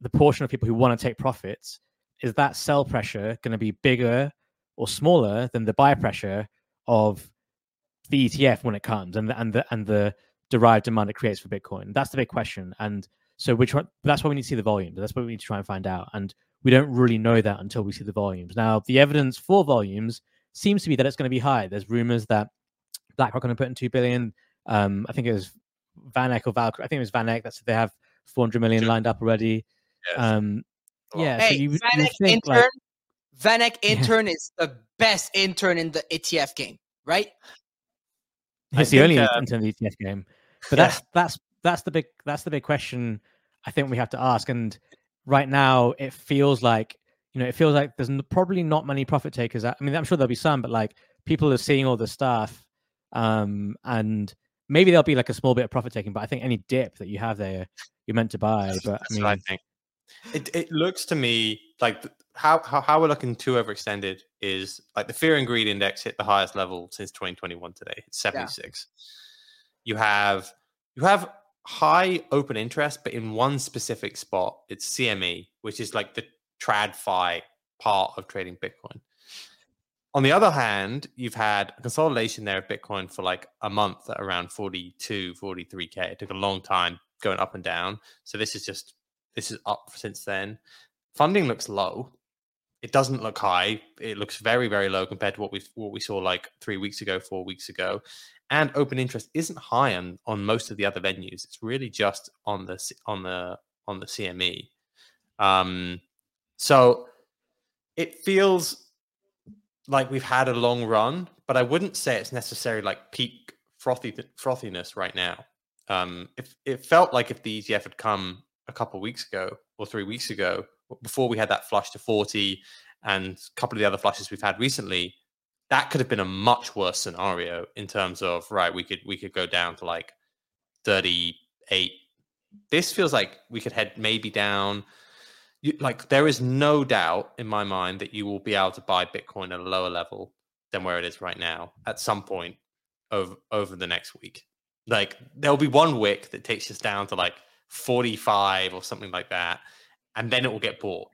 Speaker 2: the portion of people who want to take profits, is that sell pressure going to be bigger or smaller than the buy pressure of the ETF when it comes and the, and the and the derived demand it creates for Bitcoin? That's the big question. And so which one, that's why we need to see the volumes. That's what we need to try and find out. And we don't really know that until we see the volumes. Now, the evidence for volumes seems to be that it's going to be high. There's rumors that BlackRock going to put in two billion. Um, I think it was VanEck or Valkyrie. I think it was VanEck. That's they have 400 million lined up already.
Speaker 3: Yes.
Speaker 2: Um, yeah.
Speaker 1: Hey,
Speaker 2: so you, you
Speaker 1: VanEck
Speaker 2: think
Speaker 1: intern.
Speaker 2: like,
Speaker 1: VanEck
Speaker 2: Yeah.
Speaker 1: intern is the best intern in the ETF game, right?
Speaker 3: I
Speaker 2: it's the only
Speaker 3: uh,
Speaker 2: intern in the ETF game. But
Speaker 3: Yeah.
Speaker 2: that's that's that's the big that's the big question I think we have to ask. And right now, it feels like you know it feels like there's probably not many profit takers. I mean, I'm sure there'll be some, but like people are seeing all the stuff, um, and maybe there'll be like a small bit of profit taking. But I think any dip that you have there, you're meant to buy. But I mean,
Speaker 3: I think. It it looks to me like how how, how we're looking too overextended is like the fear and greed index hit the highest level since 2021 today. It's 76. You have you have high open interest, but in one specific spot, it's CME, which is like the TradFi part of trading Bitcoin. On the other hand, you've had consolidation there of Bitcoin for like a month at around 42, 43K. It took a long time going up and down. So this is just this is up since then. Funding looks low. It doesn't look high. It looks very, very low compared to what we what we saw like three weeks ago, four weeks ago. And open interest isn't high on on most of the other venues. It's really just on the on the on the CME. Um, so it feels like we've had a long run, but I wouldn't say it's necessarily like peak frothy frothiness right now. Um, if it felt like if the ETF had come a couple weeks ago or three weeks ago, before we had that flush to 40 and a couple of the other flushes we've had recently, that could have been a much worse scenario in terms of right, we could we could go down to like 38. This feels like we could head maybe down. You, like there is no doubt in my mind that you will be able to buy Bitcoin at a lower level than where it is right now at some point over over the next week. Like there'll be one wick that takes us down to like 45 or something like that, and then it will get bought.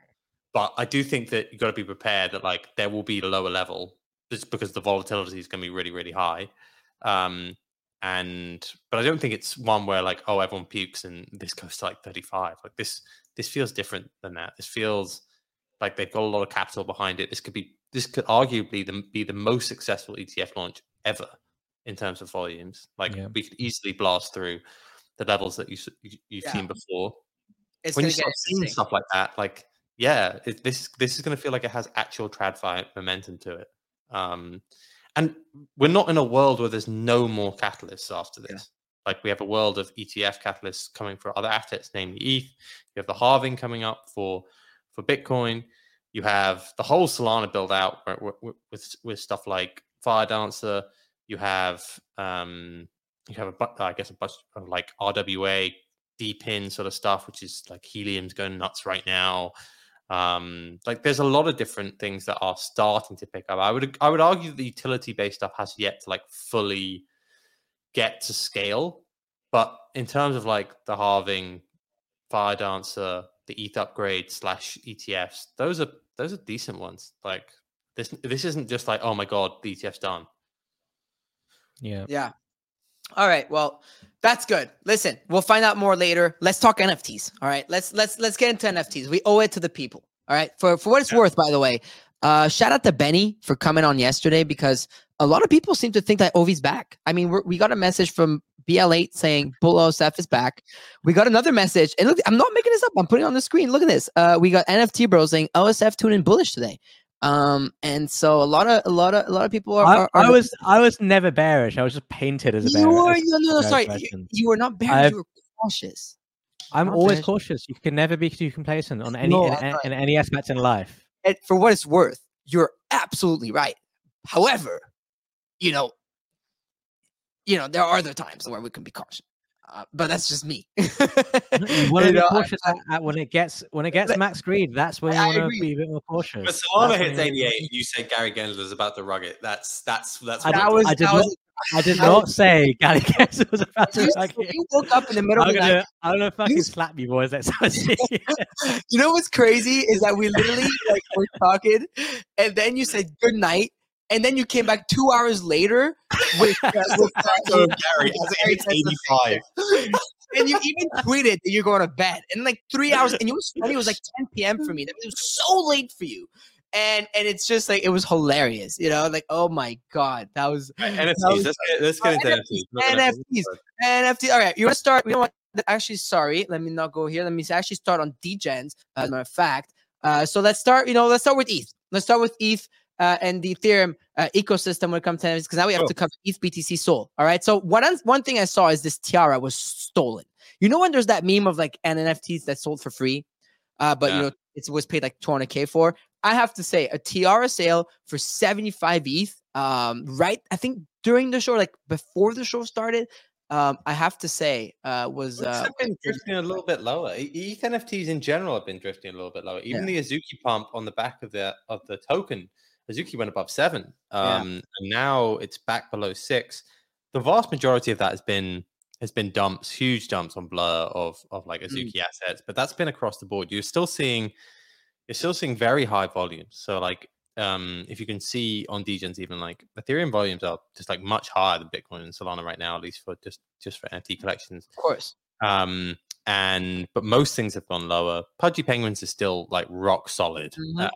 Speaker 3: But I do think that you've got to be prepared that like there will be a lower level just because the volatility is going to be really, really high. Um, and but I don't think it's one where like oh everyone pukes and this goes to like 35. Like this this feels different than that. This feels like they've got a lot of capital behind it. This could be this could arguably the, be the most successful ETF launch ever in terms of volumes. Like
Speaker 2: Yeah.
Speaker 3: we could easily blast through the levels that you, you you've
Speaker 1: Yeah.
Speaker 3: seen before.
Speaker 1: It's
Speaker 3: when you start seeing stuff like that, like yeah, it, this this is going to feel like it has actual tradfi momentum to it. Um, and we're not in a world where there's no more catalysts after
Speaker 1: Yeah.
Speaker 3: this. Like we have a world of ETF catalysts coming for other assets, namely ETH. You have the halving coming up for for Bitcoin. You have the whole Solana build out where- with with stuff like Firedancer. You have um, you have a I guess a bunch of like RWA DePIN sort of stuff, which is like helium's going nuts right now. Um, like there's a lot of different things that are starting to pick up. I would I would argue that the utility based stuff has yet to like fully get to scale. But in terms of like the halving, Firedancer, the ETH upgrade slash ETFs, those are those are decent ones. Like this this isn't just like, oh my god, the ETF's done.
Speaker 2: yeah.
Speaker 1: Yeah. All right. Well, that's good. Listen, we'll find out more later. Let's talk NFTs. All right. Let's let's let's get into NFTs. We owe it to the people. All right. For for what it's worth, by the way, uh, shout out to Benny for coming on yesterday because a lot of people seem to think that Ovi's back. I mean, we're, we got a message from BL8 saying Bull OSF is back. We got another message, and look, I'm not making this up. I'm putting it on the screen. Look at this. Uh, we got NFT Bro saying OSF tuning bullish today. Um, and so a lot of a lot of a lot of people are.
Speaker 2: I,
Speaker 1: are, are
Speaker 2: I was I was never bearish. I was just painted as a
Speaker 1: you were no, no, no, sorry. You, you were not bearish.
Speaker 2: I've-
Speaker 1: You were cautious.
Speaker 2: I'm
Speaker 1: not
Speaker 2: always
Speaker 1: bearish.
Speaker 2: cautious. You can never be too complacent on any
Speaker 1: No,
Speaker 2: in, in any aspect in life.
Speaker 1: And for what it's worth, you're absolutely right. However, you know, you know, there are other times where we can be cautious. Uh, but that's just me.
Speaker 2: You
Speaker 1: You know,
Speaker 2: cautious at, at when it gets when it gets
Speaker 1: Like-
Speaker 2: max greed. That's when you want to be a bit more
Speaker 3: But
Speaker 2: cautious.
Speaker 3: Solana
Speaker 2: That's
Speaker 3: hits
Speaker 2: when you-
Speaker 3: 88, and you say Gary Gensler's about to rug it. That's that's that's.
Speaker 2: I
Speaker 3: what
Speaker 1: that was.
Speaker 2: I did
Speaker 1: that
Speaker 2: not-
Speaker 1: was
Speaker 2: I did not say Gary Kessler was about to
Speaker 1: you,
Speaker 2: rug it.
Speaker 1: you woke up in the middle
Speaker 2: I'm
Speaker 1: of the night.
Speaker 2: gonna, I'm gonna fucking
Speaker 1: You-
Speaker 2: slap you boys. That's how
Speaker 1: You know what's crazy is that we literally like were talking, and then you said good night, and then you came back two hours later with, uh, with
Speaker 3: Gary, as it hits 85.
Speaker 1: and you even tweeted that you're going to bed, and like three hours, and it was funny. It was like 10 p.m. for me. That was so late for you, and and it's just like it was hilarious. You know, like oh my god, that was
Speaker 3: NFTs.
Speaker 1: was-
Speaker 3: Let's get, let's get into
Speaker 1: NFTs,
Speaker 3: NFTs.
Speaker 1: NFTs. NFT. All right, you want to start? You know what? Actually, sorry, let me not go here. Let me actually start on DGens. As a matter of fact, uh, so let's start. You know, let's start with ETH. Let's start with ETH uh, and the Ethereum uh, ecosystem when it comes to NFTs, because now we have
Speaker 3: Sure.
Speaker 1: to cover ETH BTC Sol. All right. So one one thing I saw is this tiara was stolen. You know when there's that meme of like an NFTs that sold for free, uh, but
Speaker 3: Yeah.
Speaker 1: you know it was paid like 200k for. I have to say a tiara sale for 75 ETH. Um, right, I think during the show, like before the show started, um, I have to say uh, was uh,
Speaker 3: been drifting a little bit lower. ETH NFTs in general have been drifting a little bit lower. Even the Azuki pump on the back of the of the token, Azuki went above seven,
Speaker 1: Yeah.
Speaker 3: um, and now it's back below six. The vast majority of that has been has been dumps, huge dumps on Blur of of like Azuki assets, but that's been across the board. You're still seeing you're still seeing very high volumes. So like um if you can see on Degens even like Ethereum volumes are just like much higher than Bitcoin and Solana right now, at least for just just for NFT collections.
Speaker 1: of course.
Speaker 3: Um, and but most things have gone lower. Pudgy Penguins is still like rock solid
Speaker 1: Mhm.
Speaker 3: at,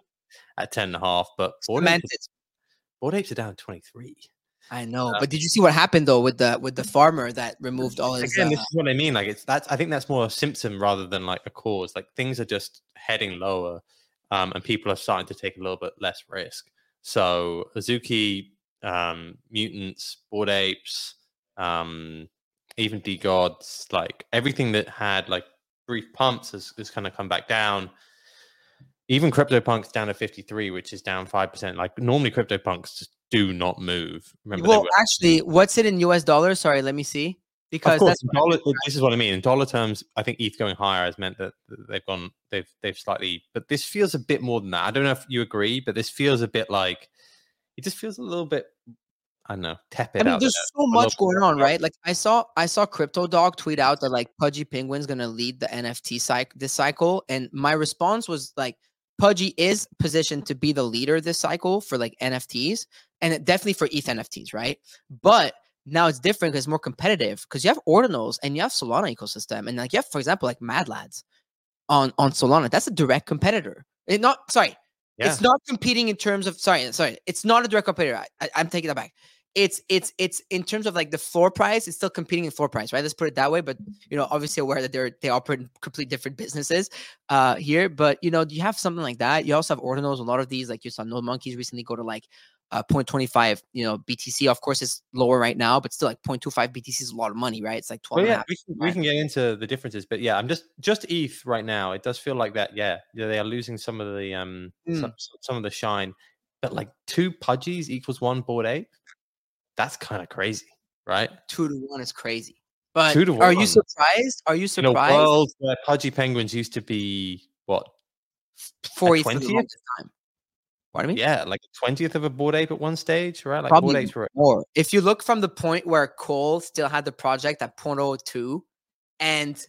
Speaker 3: at ten and a half, but Bored Apes. Bored Apes are down twenty three.
Speaker 1: I know, but did you see what happened though with the with the farmer that removed all his?
Speaker 3: Again,
Speaker 1: uh,
Speaker 3: this is what I mean. Like it's that's I think that's more a symptom rather than like a cause. Like things are just heading lower, um, and people are starting to take a little bit less risk. So Azuki, um, mutants, Bored Apes, um, even DeGods, like everything that had like brief pumps has, has kind of come back down. Even CryptoPunks down to 53, which is down 5%. Like normally CryptoPunks just do not move. Remember,
Speaker 1: well, actually, what's it in US dollars? Sorry, let me see. Because
Speaker 3: course, dollar, this is what I mean. In dollar terms, I think ETH going higher has meant that they've gone, they've they've slightly, but this feels a bit more than that. I don't know if you agree, but this feels a bit like it just feels a little bit, I don't know, tepid.
Speaker 1: I mean,
Speaker 3: out
Speaker 1: there's
Speaker 3: there.
Speaker 1: so much going on, right? Like I saw, I saw Crypto Dog tweet out that like Pudgy Penguin's gonna lead the NFT cycle this cycle, and my response was like, Pudgy is positioned to be the leader this cycle for like NFTs, and definitely for ETH NFTs, right? But now it's different because it's more competitive because you have Ordinals and you have Solana ecosystem, and like you have, for example, like Mad Lads on on Solana. That's a direct competitor. It not sorry,
Speaker 3: Yeah.
Speaker 1: it's not competing in terms of sorry, sorry. It's not a direct competitor. I, I, I'm taking that back. It's it's it's in terms of like the floor price. It's still competing in floor price, right? Let's put it that way. But you know, obviously aware that they're they operate in complete different businesses uh here. But you know, you have something like that. You also have ordinals. A lot of these, like you saw, Node Monkeys recently go to like uh 0.25. You know, BTC. Of course, it's lower right now, but still like 0.25 BTC is a lot of money, right? It's like 12.
Speaker 3: Well, yeah,
Speaker 1: half.
Speaker 3: we can, we can get into the differences, but yeah, I'm just just ETH right now. It does feel like that. Yeah, yeah, they are losing some of the um
Speaker 1: Mm.
Speaker 3: some, some of the shine, but like two pudgies equals one Bored Ape. That's kind of crazy, right?
Speaker 1: two to one is crazy. But
Speaker 3: Two to
Speaker 1: are you surprised? Are you surprised?
Speaker 3: In a world where pudgy penguins used to be what?
Speaker 1: for
Speaker 3: a
Speaker 1: you for the
Speaker 3: 20th?
Speaker 1: time. Pardon me?
Speaker 3: Yeah, like twentieth of a Bored Ape at one stage, right? Like
Speaker 1: Probably
Speaker 3: Bored Apes were
Speaker 1: more. If you look from the point where Cole still had the project at 0.02 and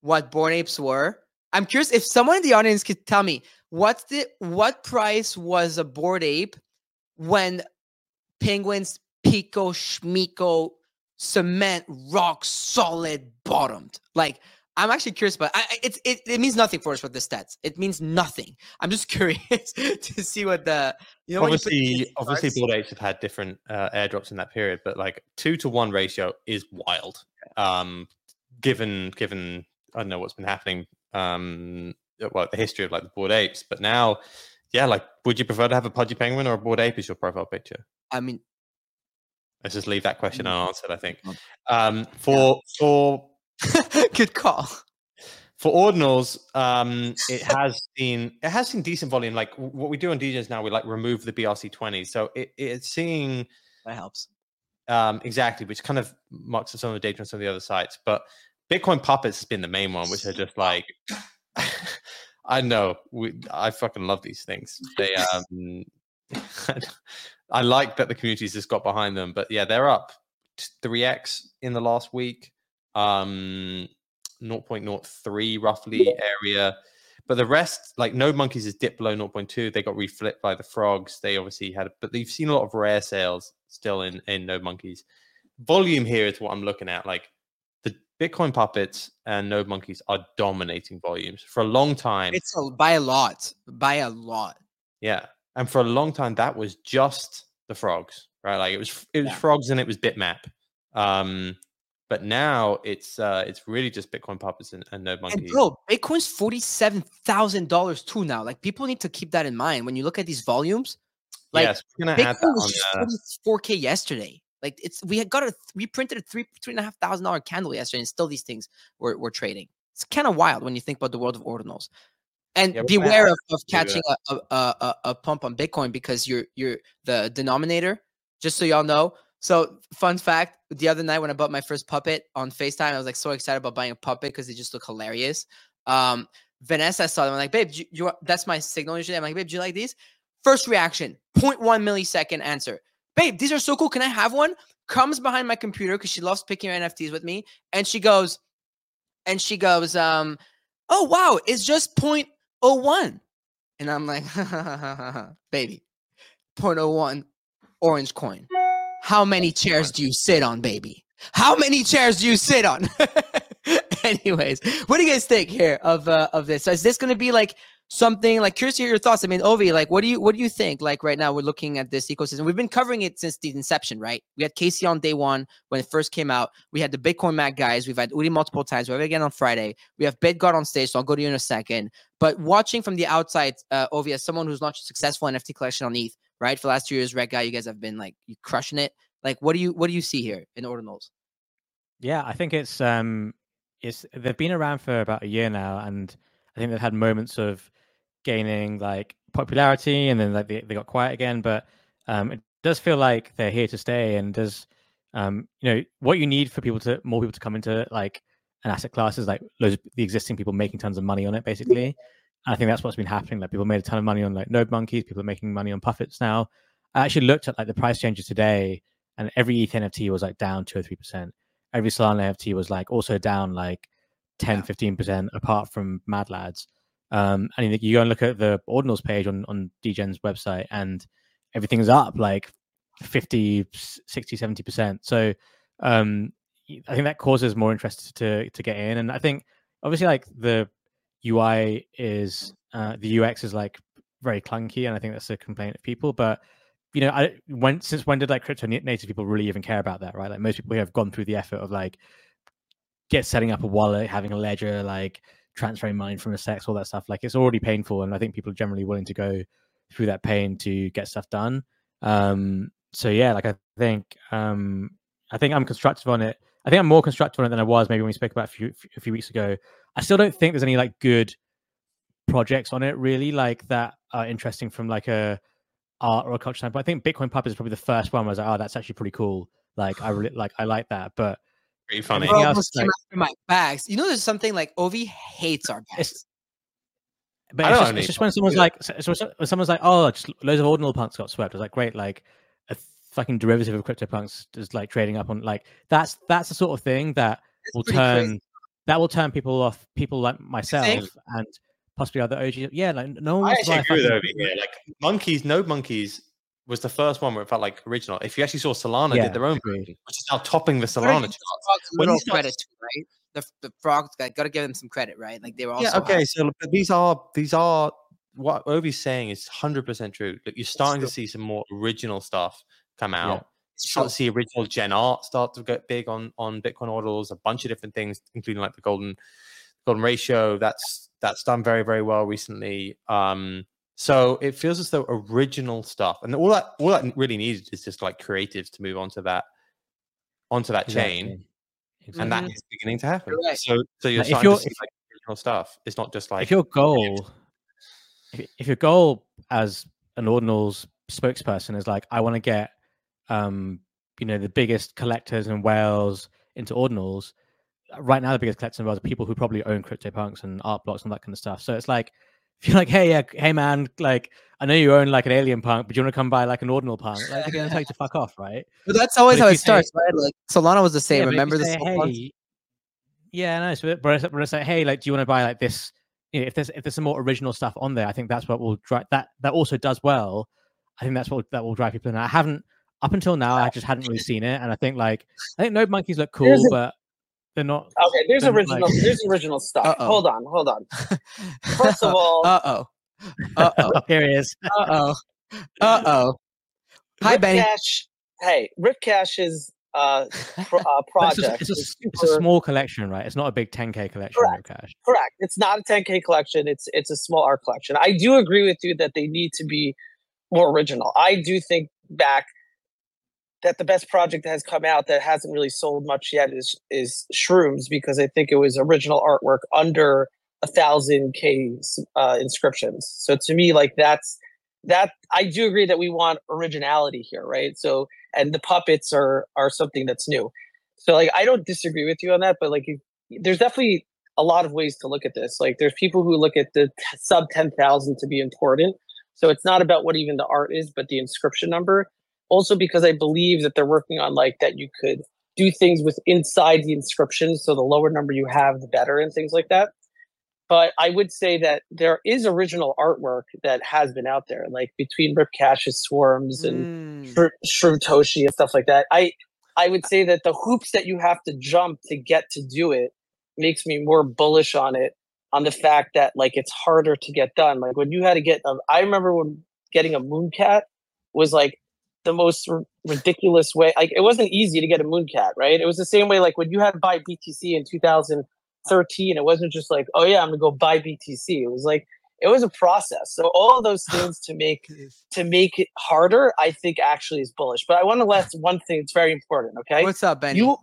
Speaker 1: what Bored Apes were, I'm curious if someone in the audience could tell me what's the what price was a Bored Ape when penguins, Pico, Schmiko, cement, rock solid bottomed. Like I'm actually curious, but I, I- it's it, it means nothing for us with the stats. It means nothing. I'm just curious to see what the you know when you
Speaker 3: obviously obviously Bored Apes have had different uh, airdrops in that period, but like two to one ratio is wild. Um, given given I don't know what's been happening. Um, well, the history of like the Bored Apes, but now, yeah, like, would you prefer to have a pudgy penguin or a Bored Ape as your profile picture?
Speaker 1: I mean,
Speaker 3: Let's just leave that question
Speaker 1: Mm.
Speaker 3: unanswered. I think. Um, for for
Speaker 1: good call.
Speaker 3: for ordinals, um, it has seen it has seen decent volume. Like what we do on DJs now, we like remove the BRC twenty, so it, it's seeing
Speaker 1: That helps.
Speaker 3: um, exactly, which kind of marks some of the data on some of the other sites. But Bitcoin puppets has been the main one, which are just like, I know, we, I fucking love these things. They, um, I like that the community's just got behind them, but yeah, they're up three x in the last week. Um, 0.03 roughly area. But the rest, like Node Monkeys, is dipped below 0.2. They got reflipped by the frogs. They obviously had, but they've seen a lot of rare sales still in in Node Monkeys. Volume here is what I'm looking at. Like the Bitcoin puppets and Node Monkeys are dominating volumes for a long time.
Speaker 1: It's a, by a lot, by a lot.
Speaker 3: Yeah, and for a long time that was just the frogs, right? Like it was it was
Speaker 1: Yeah.
Speaker 3: frogs and it was Bitmap. Um, but now it's uh it's really just Bitcoin puppets and, and Node
Speaker 1: And
Speaker 3: Monkeys.
Speaker 1: bro, Bitcoin's forty-seven thousand dollars too now. Like people need to keep that in mind when you look at these volumes. Like
Speaker 3: yes, we're gonna add that
Speaker 1: Bitcoin was
Speaker 3: Uh,
Speaker 1: forty-four k yesterday. Like it's we had got a we printed a three three and a half thousand dollar candle yesterday, and still these things were were trading. It's kind of wild when you think about the world of ordinals. And
Speaker 3: Yeah,
Speaker 1: beware of, of catching a, a, a, a- pump on Bitcoin because you're you're the denominator. Just so y'all know. So fun fact: the other night when I bought my first puppet on Facetime, I was like so excited about buying a puppet because they just look hilarious. Um, Vanessa saw them. I'm like, babe, you, you that's my signal usually. I'm like, babe, do you like these? First reaction, 0.1 millisecond answer. Babe, these are so cool. Can I have one? Comes behind my computer because she loves picking her NFTs with me. And she goes, and she goes, um, oh wow, it's just 0.01. And I'm like, baby, 0.01 orange coin. How many chairs do you sit on, baby? How many chairs do you sit on? Anyways, what do you guys think here of uh, of this? So is this going to be like something like curious to hear your thoughts? I mean, Ovi, like what do you what do you think? Like right now, we're looking at this ecosystem. We've been covering it since the inception, right? We had Casey on day one when it first came out. We had the Bitcoin Mac guys. We've had Udi multiple times. We have again on Friday. We have BitGod on stage, so I'll go to you in a second. But watching from the outside, uh, Ovi, as someone who's launched a successful NFT collection on ETH, right? For the last two years, Red Guy, you guys have been like you crushing it. Like, what do you what do you see here in Ordinals?
Speaker 2: Yeah, I think it's um it's they've been around for about a year now and I think they've had moments of gaining like popularity and then like they, they got quiet again, but um it does feel like they're here to stay and there's um you know what you need for people to more people to come into like an asset class is like loads of the existing people making tons of money on it basically. And I think that's what's been happening. Like people made a ton of money on like node monkeys, people are making money on puppets now. I actually looked at like the price changes today and every ETH NFT was like down two or three percent every Solana NFT was like also down like 10, 15% apart from Mad Lads. Um, and you- you go and look at the ordinals page on, on DGen's website and everything's up like 50, 60, 70%. So um, I think that causes more interest to, to get in. And I think obviously like the UI is, uh, the UX is like very clunky. And I think that's a complaint of people, but you know, I when since when did like crypto native people really even care about that, right? Like most people have gone through the effort of like get setting up a wallet, having a ledger, like transferring money from a CEX, all that stuff. Like it's already painful, and I think people are generally willing to go through that pain to get stuff done. Um, so yeah, like I think um, I think I'm constructive on it. I think I'm more constructive on it than I was maybe when we spoke about a few a few weeks ago. I still don't think there's any like good projects on it really like that are interesting from like a art or a culture standpoint. I think Bitcoin Pub is probably the first one where I was like, oh, that's actually pretty cool. Like I really like I like that. But
Speaker 3: pretty funny.
Speaker 1: Bro,
Speaker 2: else, like-
Speaker 1: my bags. You know, there's something like Ovi hates our bags.
Speaker 2: It's- but it's just, it's just when someone's like, so, so when someone's like, oh, just loads of ordinal punks got swept. I was like, great, like a fucking derivative of CryptoPunks is like trading up on like that's that's the sort of thing that
Speaker 1: It's
Speaker 2: will turn
Speaker 1: crazy.
Speaker 2: that will turn people off. People like myself and possibly other OG. Yeah, like no one
Speaker 3: I
Speaker 2: to
Speaker 3: actually agree with
Speaker 2: fucking-
Speaker 3: Ovi here. Like monkeys, Node Monkeys was the first one where it felt like original. If you actually saw Solana
Speaker 2: Yeah,
Speaker 3: did their own
Speaker 2: agreed.
Speaker 3: which is now topping the Solana
Speaker 1: give
Speaker 3: chart.
Speaker 1: the frogs
Speaker 3: When you
Speaker 1: little
Speaker 3: start-
Speaker 1: credit too, right? The, the frogs, got to give them some credit, right? Like they were also
Speaker 3: Yeah, okay. So but these are these are what Ovi's saying is hundred percent true. Look, you're starting to see some more original stuff come out.
Speaker 2: Yeah.
Speaker 3: Start to see original gen art start to get big on on Bitcoin orders, a bunch of different things, including like the golden golden ratio. That's that's done very very well recently. Um, so it feels as though original stuff, and all that all that really needed is just like creatives to move onto that onto that chain,
Speaker 2: Exactly.
Speaker 3: and that
Speaker 1: Mhm.
Speaker 3: beginning to happen.
Speaker 1: Right.
Speaker 3: So so you're
Speaker 2: Like, if
Speaker 3: starting
Speaker 2: you're-
Speaker 3: to see like original stuff. It's not just like
Speaker 2: if your goal if, if your goal as an ordinals spokesperson is like i want to get um you know the biggest collectors in whales into ordinals. Right now, the biggest collectors and whales are people who probably own CryptoPunks and art blocks and that kind of stuff. So it's like if you're like, hey, yeah, hey man, like I know you own like an alien punk, but you want to come buy like an ordinal punk? Like they're gonna tell you to fuck off, right?
Speaker 1: But that's always
Speaker 2: But
Speaker 1: how it
Speaker 2: say-
Speaker 1: starts, right? Like Solana was the same.
Speaker 2: Yeah, but if you
Speaker 1: Remember this?
Speaker 2: say, hey, yeah, no, so, but but it's like, hey, like, do you want to buy like this? You know, if there's if there's some more original stuff on there, I think that's what will drive that. That also does well. I think that's what that will drive people in. I haven't up until now. I just hadn't really seen it, and I think like I think Node Monkeys look cool, but they're not.
Speaker 6: Okay, there's original.
Speaker 2: like-
Speaker 6: There's original stuff.
Speaker 1: Uh-oh.
Speaker 6: Hold on, hold on. First of all,
Speaker 1: uh oh, uh oh,
Speaker 2: Here he is.
Speaker 1: uh oh, uh oh. Hi,
Speaker 6: Rip
Speaker 1: Benny.
Speaker 6: Cash, hey, Rip Cash's uh, pro- uh,
Speaker 2: But It's, just,
Speaker 6: project
Speaker 2: it's, a,
Speaker 6: is
Speaker 2: it's a small collection, right? It's not a big 10k collection.
Speaker 6: Correct.
Speaker 2: Cash.
Speaker 6: Correct. It's not a 10k collection. It's it's a small art collection. I do agree with you that they need to be more original. I do think back that the best project that has come out that hasn't really sold much yet is is Shrooms because I think it was original artwork under a thousand k uh, inscriptions. So to me, like that's that I do agree that we want originality here, right? So and the puppets are are something that's new. So like I don't disagree with you on that, but like there's definitely a lot of ways to look at this. Like there's people who look at the t- sub 10,000 to be important. So it's not about what even the art is, but the inscription number. Also because I believe that they're working on like that you could do things with inside the inscription. So the lower number you have, the better and things like that. But I would say that there is original artwork that has been out there, like between Rip Cash's swarms and
Speaker 1: Mm.
Speaker 6: Shroom and stuff like that. I I would say that the hoops that you have to jump to get to do it makes me more bullish on it. On the fact that like it's harder to get done. Like when you had to get, a, I remember when getting a Mooncat was like the most r- ridiculous way. Like it wasn't easy to get a Mooncat, right? It was the same way like when you had to buy BTC in 2013. It wasn't just like, oh yeah, I'm gonna go buy BTC. It was like it was a process. So all of those things to make to make it harder, I think actually is bullish. But I want to let one thing that's very important. Okay,
Speaker 1: What's up, Benny?
Speaker 6: you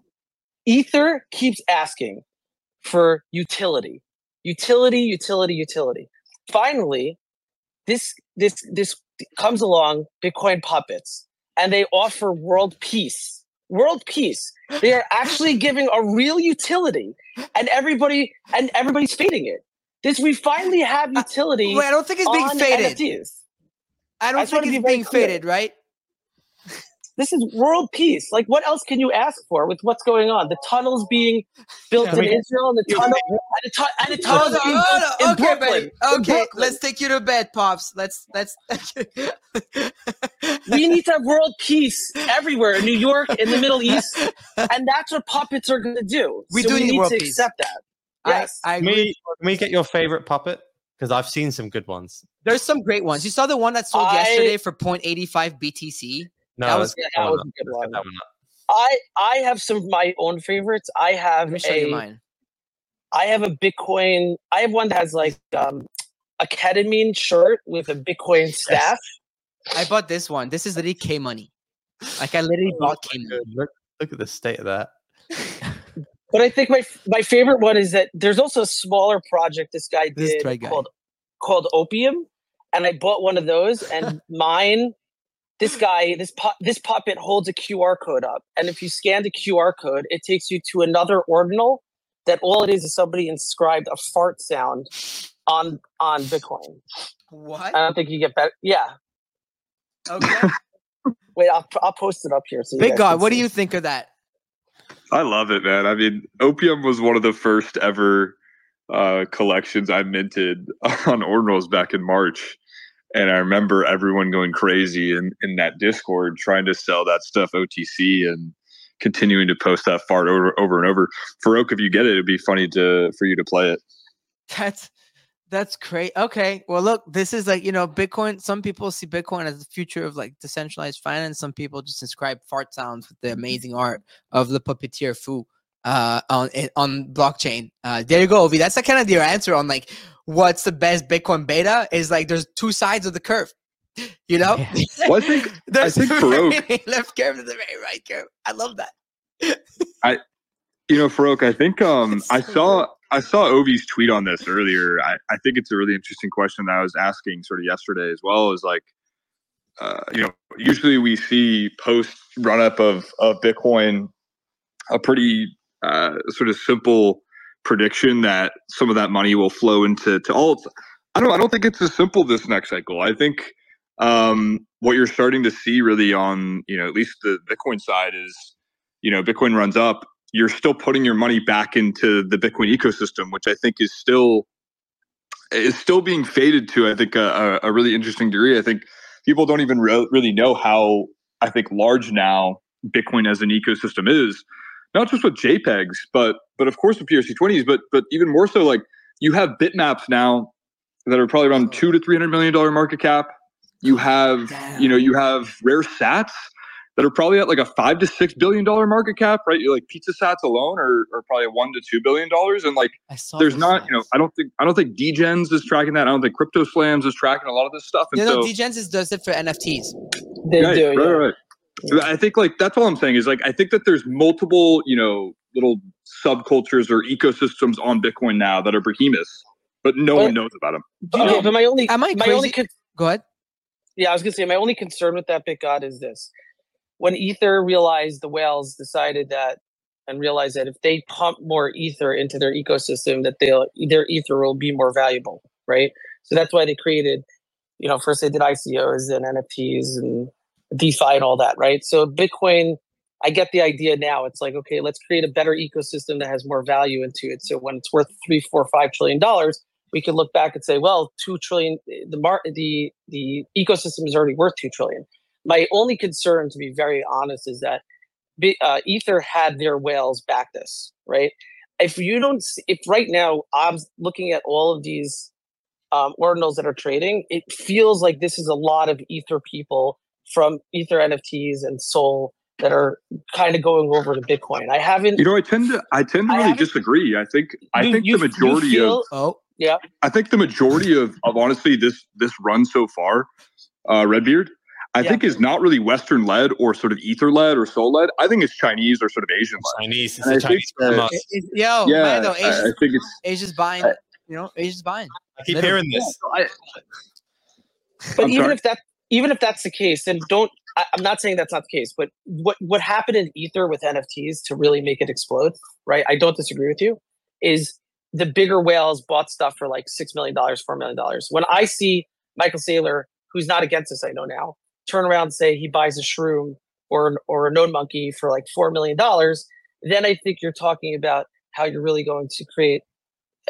Speaker 6: Ether keeps asking for utility, utility, utility, utility. Finally, this this this comes along, Bitcoin puppets, and they offer world peace. World peace. They are actually giving a real utility, and everybody and everybody's fading it. This we finally have uh, utility.
Speaker 1: Wait, I don't think it's being
Speaker 6: on
Speaker 1: faded.
Speaker 6: NFTs.
Speaker 1: I
Speaker 6: I
Speaker 1: don't
Speaker 6: just wanna
Speaker 1: think it's
Speaker 6: very
Speaker 1: being
Speaker 6: clear.
Speaker 1: faded, right?
Speaker 6: This is world peace. Like, what else can you ask for with what's going on? The tunnels being built
Speaker 2: Yeah,
Speaker 6: in
Speaker 2: we-
Speaker 6: Israel, and the tunnel, and the, tu- and the tunnels
Speaker 1: Hold on,
Speaker 6: being
Speaker 1: hold
Speaker 6: built
Speaker 1: on.
Speaker 6: in
Speaker 1: Okay,
Speaker 6: Brooklyn.
Speaker 1: Benny.
Speaker 6: in
Speaker 1: Okay,
Speaker 6: Brooklyn.
Speaker 1: let's take you to bed, pops. Let's let's.
Speaker 6: we need to have world peace everywhere in New York, in the Middle East, and that's what puppets are going to do.
Speaker 1: We
Speaker 6: So
Speaker 1: do need world
Speaker 6: to
Speaker 1: peace.
Speaker 6: accept that.
Speaker 1: I,
Speaker 6: Yes.
Speaker 1: I
Speaker 3: Can
Speaker 1: agree.
Speaker 3: we, can we get your favorite puppet? Because I've seen some good ones.
Speaker 1: There's some great ones. You saw the one that sold
Speaker 6: I-
Speaker 1: yesterday for 0.85 BTC.
Speaker 3: No,
Speaker 1: That was-
Speaker 6: Yeah, that was a good one.
Speaker 3: that one.
Speaker 6: I I have some of my own favorites. I have
Speaker 1: Let me show you mine.
Speaker 6: I have a Bitcoin. I have one that has like um, a ketamine shirt with a Bitcoin staff.
Speaker 1: I bought this one. This is literally K money. Like I literally
Speaker 6: Oh
Speaker 1: bought K money.
Speaker 3: Look, look at the state of that.
Speaker 6: But I think my my favorite one is that there's also a smaller project this guy
Speaker 1: This
Speaker 6: did
Speaker 1: guy.
Speaker 6: called called Opium, and I bought one of those. And mine, this guy, this pu- this puppet holds a QR code up, and if you scan the QR code, it takes you to another ordinal. That all it is is somebody inscribed a fart sound on on Bitcoin.
Speaker 1: What?
Speaker 6: I don't think you get better. Yeah,
Speaker 1: Okay.
Speaker 6: wait, I'll I'll post it up here. So
Speaker 1: BitGod,
Speaker 6: can
Speaker 1: what do you think of that?
Speaker 7: I love it, man. I mean, Opium was one of the first ever uh, collections I minted on Ordinals back in March. And I remember everyone going crazy in, in that Discord trying to sell that stuff OTC and continuing to post that fart over, over and over. Farokh, if you get it, it'd be funny to for you to play it.
Speaker 1: That's that's great. Okay. Well, look, this is like, you know, Bitcoin. Some people see Bitcoin as the future of like decentralized finance. Some people just inscribe fart sounds with the amazing art of the puppeteer Fu uh, on on blockchain. Uh, there you go, Ovi. That's the kind of your answer on like what's the best Bitcoin beta is like there's two sides of the curve. You know,
Speaker 2: Yeah.
Speaker 7: Well, I think
Speaker 1: there's
Speaker 7: think
Speaker 1: the Farokh- left curve and the very right curve. I love that.
Speaker 7: I you know, Farokh, I think um,
Speaker 1: It's
Speaker 7: I
Speaker 1: so
Speaker 7: saw I saw Ovi's tweet on this earlier. I, I think it's a really interesting question that I was asking sort of yesterday as well. Is like, uh, you know, usually we see post run up of of Bitcoin a pretty uh, sort of simple prediction that some of that money will flow into to alt. I don't. I don't think it's as simple this next cycle. I think um, what you're starting to see really on you know at least the Bitcoin side is you know Bitcoin runs up. You're still putting your money back into the Bitcoin ecosystem, which I think is still is still being faded to. I think a, a really interesting degree. I think people don't even re- really know how I think large now Bitcoin as an ecosystem is. Not just with JPEGs, but but of course with BRC20s, but but even more so like you have bitmaps now that are probably around two to three hundred million dollar market cap. You have you know you have rare sats that are probably at like a five to six billion dollar market cap, right? You're like pizza sats alone are, are probably one to two billion dollars. And like there's not, you know, I don't think I don't think DGens is tracking that. I don't think Crypto Slams is tracking a lot of this stuff. And
Speaker 1: You
Speaker 7: so
Speaker 1: know, Degens is does it for NFTs.
Speaker 6: They
Speaker 7: right,
Speaker 6: do.
Speaker 7: right,
Speaker 6: yeah.
Speaker 7: right, right. I think like that's all I'm saying is like I think that there's multiple, you know, little subcultures or ecosystems on Bitcoin now that are behemoths, but no
Speaker 6: But-
Speaker 7: one knows about them.
Speaker 6: Okay, oh. but my only
Speaker 1: Am I
Speaker 6: my only
Speaker 1: crazy?
Speaker 6: con-
Speaker 1: Go ahead.
Speaker 6: yeah, I was gonna say my only concern with that BitGod is this: when Ether realized the whales decided that and realized that if they pump more Ether into their ecosystem, that they'll their Ether will be more valuable, right? So that's why they created, you know, first they did ICOs and NFTs and DeFi and all that, right? So Bitcoin, I get the idea now. It's like, okay, let's create a better ecosystem that has more value into it. So when it's worth three, four, five trillion dollars, we can look back and say, well, two trillion. The mar- the the ecosystem is already worth two trillion. My only concern, to be very honest, is that uh, Ether had their whales back this, right? If you don't, s- if right now I'm looking at all of these um, ordinals that are trading, it feels like this is a lot of Ether people from Ether NFTs and Sol that are kind of going over to Bitcoin. I haven't.
Speaker 7: You know, I tend to I tend to
Speaker 6: I
Speaker 7: really
Speaker 6: haven't-
Speaker 7: disagree. I think I
Speaker 6: you-
Speaker 7: think
Speaker 6: you-
Speaker 7: the majority
Speaker 6: feel-
Speaker 7: of
Speaker 1: Oh,
Speaker 7: I think the majority of, of honestly this this run so far, uh, Redbeard, I
Speaker 6: Yeah.
Speaker 7: think is not really Western led or sort of Ether led or Sol led. I think it's Chinese or sort of Asian led.
Speaker 3: Chinese, it's
Speaker 7: And
Speaker 3: a
Speaker 7: I think
Speaker 3: Chinese
Speaker 7: that-
Speaker 1: it- it- yo,
Speaker 7: yeah,
Speaker 1: Mando,
Speaker 7: I, I think it's.
Speaker 1: Asia's buying.
Speaker 7: I-
Speaker 1: You know, Asia's buying.
Speaker 3: I keep
Speaker 1: Literally.
Speaker 3: hearing this.
Speaker 7: I,
Speaker 6: But
Speaker 7: I'm
Speaker 6: even
Speaker 7: sorry.
Speaker 6: if that even if that's the case, then don't. I, I'm not saying that's not the case, but what what happened in Ether with NFTs to really make it explode, right? I don't disagree with you. Is the bigger whales bought stuff for like six million dollars, four million dollars. When I see Michael Saylor, who's not against this, I know now, turn around and say he buys a shroom or or a node monkey for like four million dollars, then I think you're talking about how you're really going to create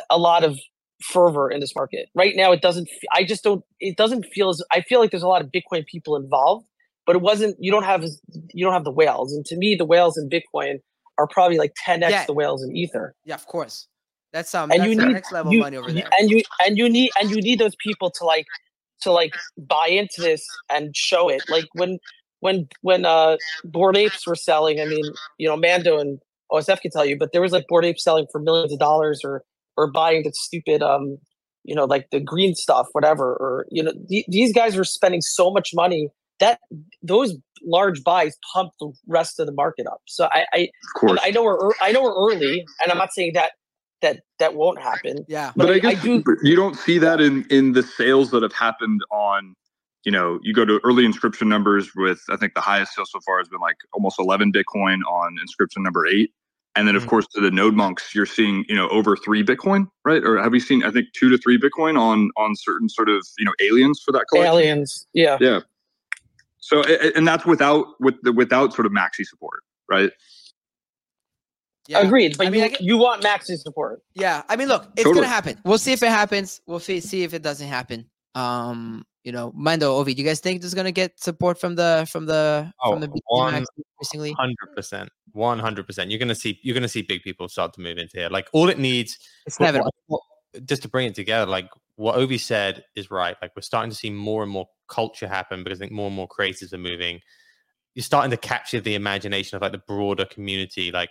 Speaker 6: a lot of fervor in this market. Right now, it doesn't. I just don't. It doesn't feel as. I feel like there's a lot of Bitcoin people involved, but it wasn't. You don't have. You don't have the whales, and to me, the whales in Bitcoin are probably like 10x
Speaker 1: Yeah.
Speaker 6: the whales in Ether.
Speaker 1: Yeah, of course. That's um.
Speaker 6: And
Speaker 1: that's
Speaker 6: you need
Speaker 1: next level
Speaker 6: you,
Speaker 1: money over there.
Speaker 6: and you and you need and you need those people to like to like buy into this and show it. Like when when when uh Bored Apes were selling. I mean, you know, Mando and OSF can tell you, but there was like Bored Apes selling for millions of dollars or or buying the stupid um you know like the green stuff whatever or you know th- these guys were spending so much money that those large buys pump the rest of the market up so i i,
Speaker 7: of course.
Speaker 6: I know we're i know we're early and i'm not saying that that that won't happen.
Speaker 1: Yeah.
Speaker 7: but
Speaker 6: but
Speaker 7: I,
Speaker 6: I- I
Speaker 7: guess
Speaker 6: do-
Speaker 7: you don't see that in in the sales that have happened on you know you go to early inscription numbers with i think the highest sale so far has been like almost 11 bitcoin on inscription number eight. And then of
Speaker 3: Mhm.
Speaker 7: course to the node monks you're seeing you know over three bitcoin right? Or have you seen i think two to three bitcoin on on certain sort of you know aliens for that collection?
Speaker 6: Aliens. Yeah.
Speaker 7: Yeah. So a- a- and that's without with the without sort of maxi support right
Speaker 1: Yeah.
Speaker 6: agreed but
Speaker 1: I mean,
Speaker 6: you
Speaker 1: I get-
Speaker 6: you want maxi support
Speaker 1: Yeah, I mean, look, it's
Speaker 7: Totally.
Speaker 1: gonna happen. We'll see if it happens. We'll see, see if it doesn't happen. Um, you know, Mando, Ovi, do you guys think this is gonna get support from the from the
Speaker 3: Oh,
Speaker 1: from the BTC Max increasingly?
Speaker 3: Hundred percent, one hundred percent. You're gonna see, you're gonna see big people start to move into here. Like all it needs,
Speaker 1: It's
Speaker 3: what-
Speaker 1: inevitable.
Speaker 3: what- what- just to bring it together, like what Ovi said is right. Like we're starting to see more and more culture happen because I think more and more creators are moving. You're starting to capture the imagination of like the broader community, like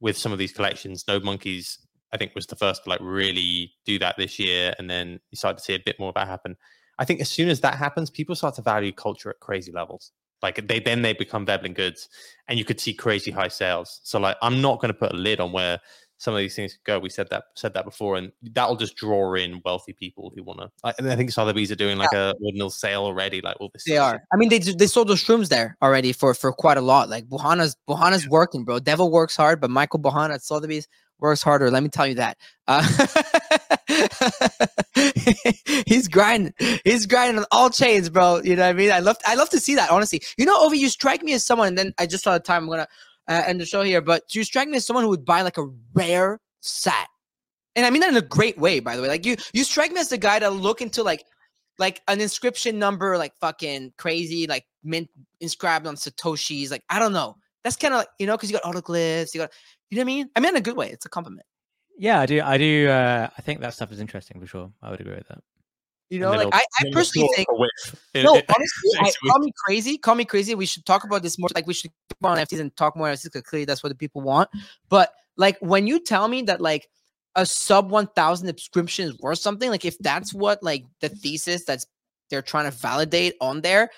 Speaker 3: with some of these collections. Node Monkeys, I think, was the first to like really do that this year, and then you start to see a bit more of that happen. I think as soon as that happens, people start to value culture at crazy levels. Like they then they become Veblen goods, and you could see crazy high sales. So like I'm not going to put a lid on where some of these things go. We said that said that before, and that'll just draw in wealthy people who want to. I, I think Sotheby's are doing like a ordinal sale already. Like all this,
Speaker 1: They are. I mean, they they sold those shrooms there already for for quite a lot. Like Bouhanna's Bouhanna's working, bro. Devil works hard, but Michael Bouhanna at Sotheby's works harder. Let me tell you that. Uh, he's grinding. He's grinding on all chains, bro. You know what I mean? I love I love to see that. Honestly, you know, Ovi, you strike me as someone. And then I just saw the time. I'm gonna uh, end the show here, but you strike me as someone who would buy like a rare sat. And I mean that in a great way, by the way. Like you, you strike me as the guy that look into like, like an inscription number, like fucking crazy, like mint inscribed on Satoshi's. Like I don't know. That's kind of like you know, because you got autoglyphs, you got, you know what I mean? I mean in a good way. It's a compliment.
Speaker 2: Yeah, I do. I do. Uh, I think that stuff is interesting for sure. I would agree with that.
Speaker 1: You know, like I, I personally think. No,
Speaker 3: it-
Speaker 1: honestly, I, call me crazy. Call me crazy. We should talk about this more. Like we should about NFTs and talk more NFTs because clearly that's what the people want. But like when you tell me that like a sub one thousand subscription is worth something, like if that's what like the thesis that's they're trying to validate on there,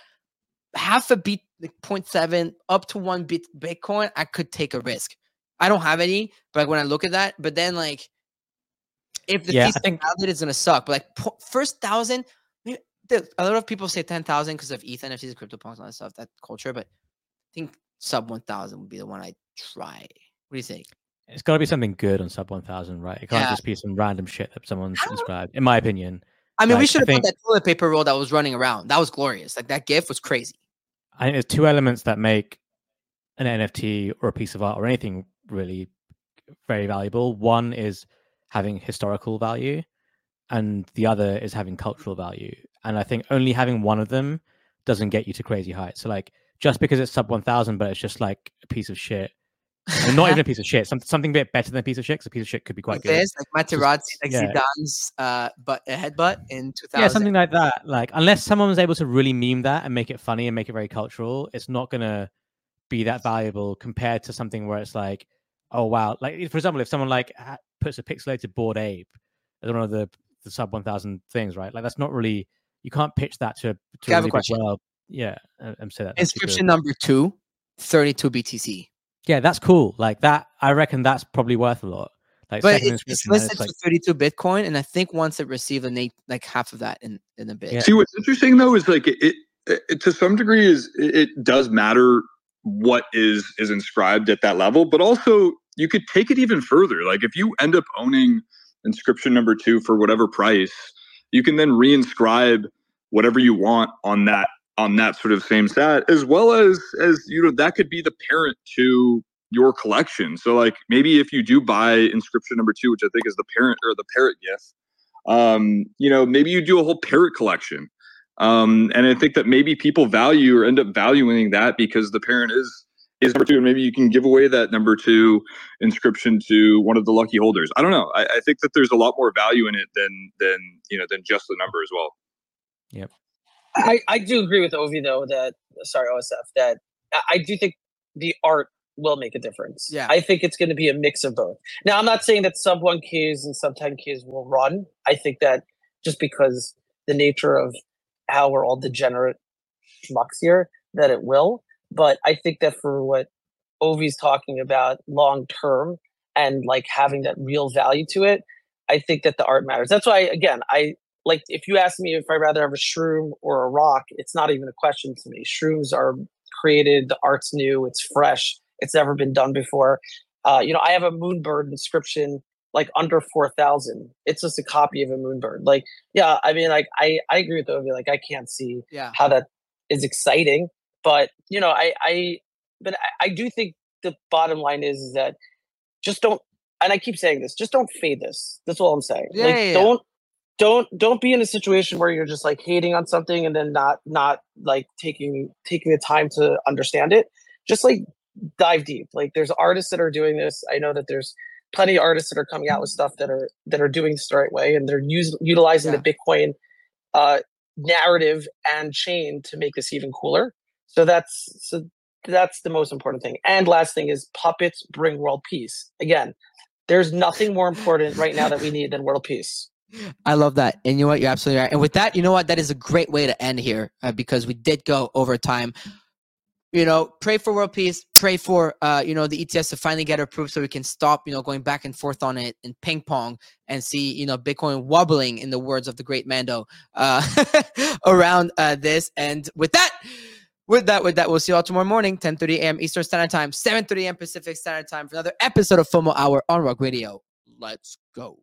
Speaker 1: half a bit like 0.7 up to one bit Bitcoin, I could take a risk. I don't have any, but like when I look at that, but then like if the
Speaker 2: Yeah, I think-
Speaker 1: is it's gonna suck. But like po- first thousand, maybe- the- a lot of people say 10,000 because of ETH, and NFTs, CryptoPunks, all that stuff, that culture. But I think sub 1,000 would be the one I'd try. What do you think?
Speaker 2: It's got to be something good on sub one thousand, right? It can't
Speaker 1: Yeah.
Speaker 2: just be some random shit that someone's
Speaker 1: I.
Speaker 2: In my opinion,
Speaker 1: I mean, we should have put
Speaker 2: think-
Speaker 1: that toilet paper roll that was running around. That was glorious. Like that GIF was crazy.
Speaker 2: I think there's two elements that make an NFT or a piece of art or anything really very valuable. One is having historical value, and the other is having cultural value. And I think only having one of them doesn't get you to crazy heights. So like just because it's sub one thousand, but it's just like a piece of shit. And not even a piece of shit. Some, something a bit better than a piece of shit. Because a piece of shit could be quite good.
Speaker 1: this, like Materazzi, like
Speaker 2: yeah.
Speaker 1: Zidane's uh, butt, uh, headbutt in 2000.
Speaker 2: Yeah, something like that. Like, unless someone was able to really meme that and make it funny and make it very cultural, it's not gonna be that valuable compared to something where it's like, oh wow, like for example, if someone like puts a pixelated Bored Ape as one of the the sub one thousand things, right? Like, that's not really you can't pitch that to to
Speaker 1: I
Speaker 2: a
Speaker 1: have a
Speaker 2: really big
Speaker 1: question.
Speaker 2: world. Yeah, um, I'm say that that's too good.
Speaker 1: Inscription number two, 32 BTC.
Speaker 2: Yeah, that's cool. Like that, I reckon that's probably worth a lot. Like,
Speaker 1: But
Speaker 2: second
Speaker 1: it, it's listed
Speaker 2: it's like,
Speaker 1: for 32 Bitcoin. And I think once it received an eight, like half of that in, in a bit.
Speaker 2: Yeah.
Speaker 7: See, what's interesting though is like it, it, it to some degree is it, it does matter what is is inscribed at that level, but also you could take it even further. Like if you end up owning inscription number two for whatever price, you can then reinscribe whatever you want on that on that sort of same stat, as well as as you know that could be the parent to your collection. So like maybe if you do buy inscription number two, which I think is the parent or the parrot gift, um, you know, maybe you do a whole parrot collection. Um, and I think that maybe people value or end up valuing that because the parent is is number two, and maybe you can give away that number two inscription to one of the lucky holders. I don't know. I, I think that there's a lot more value in it than than you know than just the number as well. Yep.
Speaker 6: I, I do agree with Ovi though that sorry OSF that I, I do think the art will make a difference.
Speaker 1: Yeah.
Speaker 6: I think it's going to be a mix of both. Now I'm not saying that sub one Ks and sub ten Ks will run. I think that just because the nature of how we're all degenerate schmucks here, that it will. But I think that for what Ovi's talking about long term and like having that real value to it, I think that the art matters. That's why again I like if you ask me if I'd rather have a shroom or a rock, it's not even a question to me. Shrooms are created, the art's new, it's fresh, it's never been done before. Uh, you know, I have a moonbird inscription like under four thousand. It's just a copy of a moonbird. Like, yeah, I mean, like I I agree with Ovi. Like, I can't see
Speaker 1: Yeah.
Speaker 6: how that is exciting, but you know, I I but I, I do think the bottom line is, is that just don't. And I keep saying this, just don't fade this. That's all I'm saying.
Speaker 1: Yeah,
Speaker 6: like,
Speaker 1: yeah, yeah.
Speaker 6: don't don't don't be in a situation where you're just like hating on something and then not not like taking taking the time to understand it just like dive deep like there's artists that are doing this i know that there's plenty of artists that are coming out with stuff that are that are doing this the right way and they're using utilizing the bitcoin uh narrative and chain to make this even cooler so that's so that's the most important thing and last thing is puppets bring world peace again there's nothing more important right now that we need than world peace
Speaker 1: I love that. And you know what? You're absolutely right. And with that, you know what? That is a great way to end here uh, because we did go over time. you know, pray for world peace. Pray for uh, you know, the ETFs to finally get approved so we can stop, you know, going back and forth on it and ping pong and see, you know, Bitcoin wobbling in the words of the great Mando uh, around uh, this. And with that, with that, with that, we'll see you all tomorrow morning, 10:30 a.m. Eastern Standard Time, 7:30 a.m. Pacific Standard Time for another episode of FOMO Hour on Rug Radio. Let's go.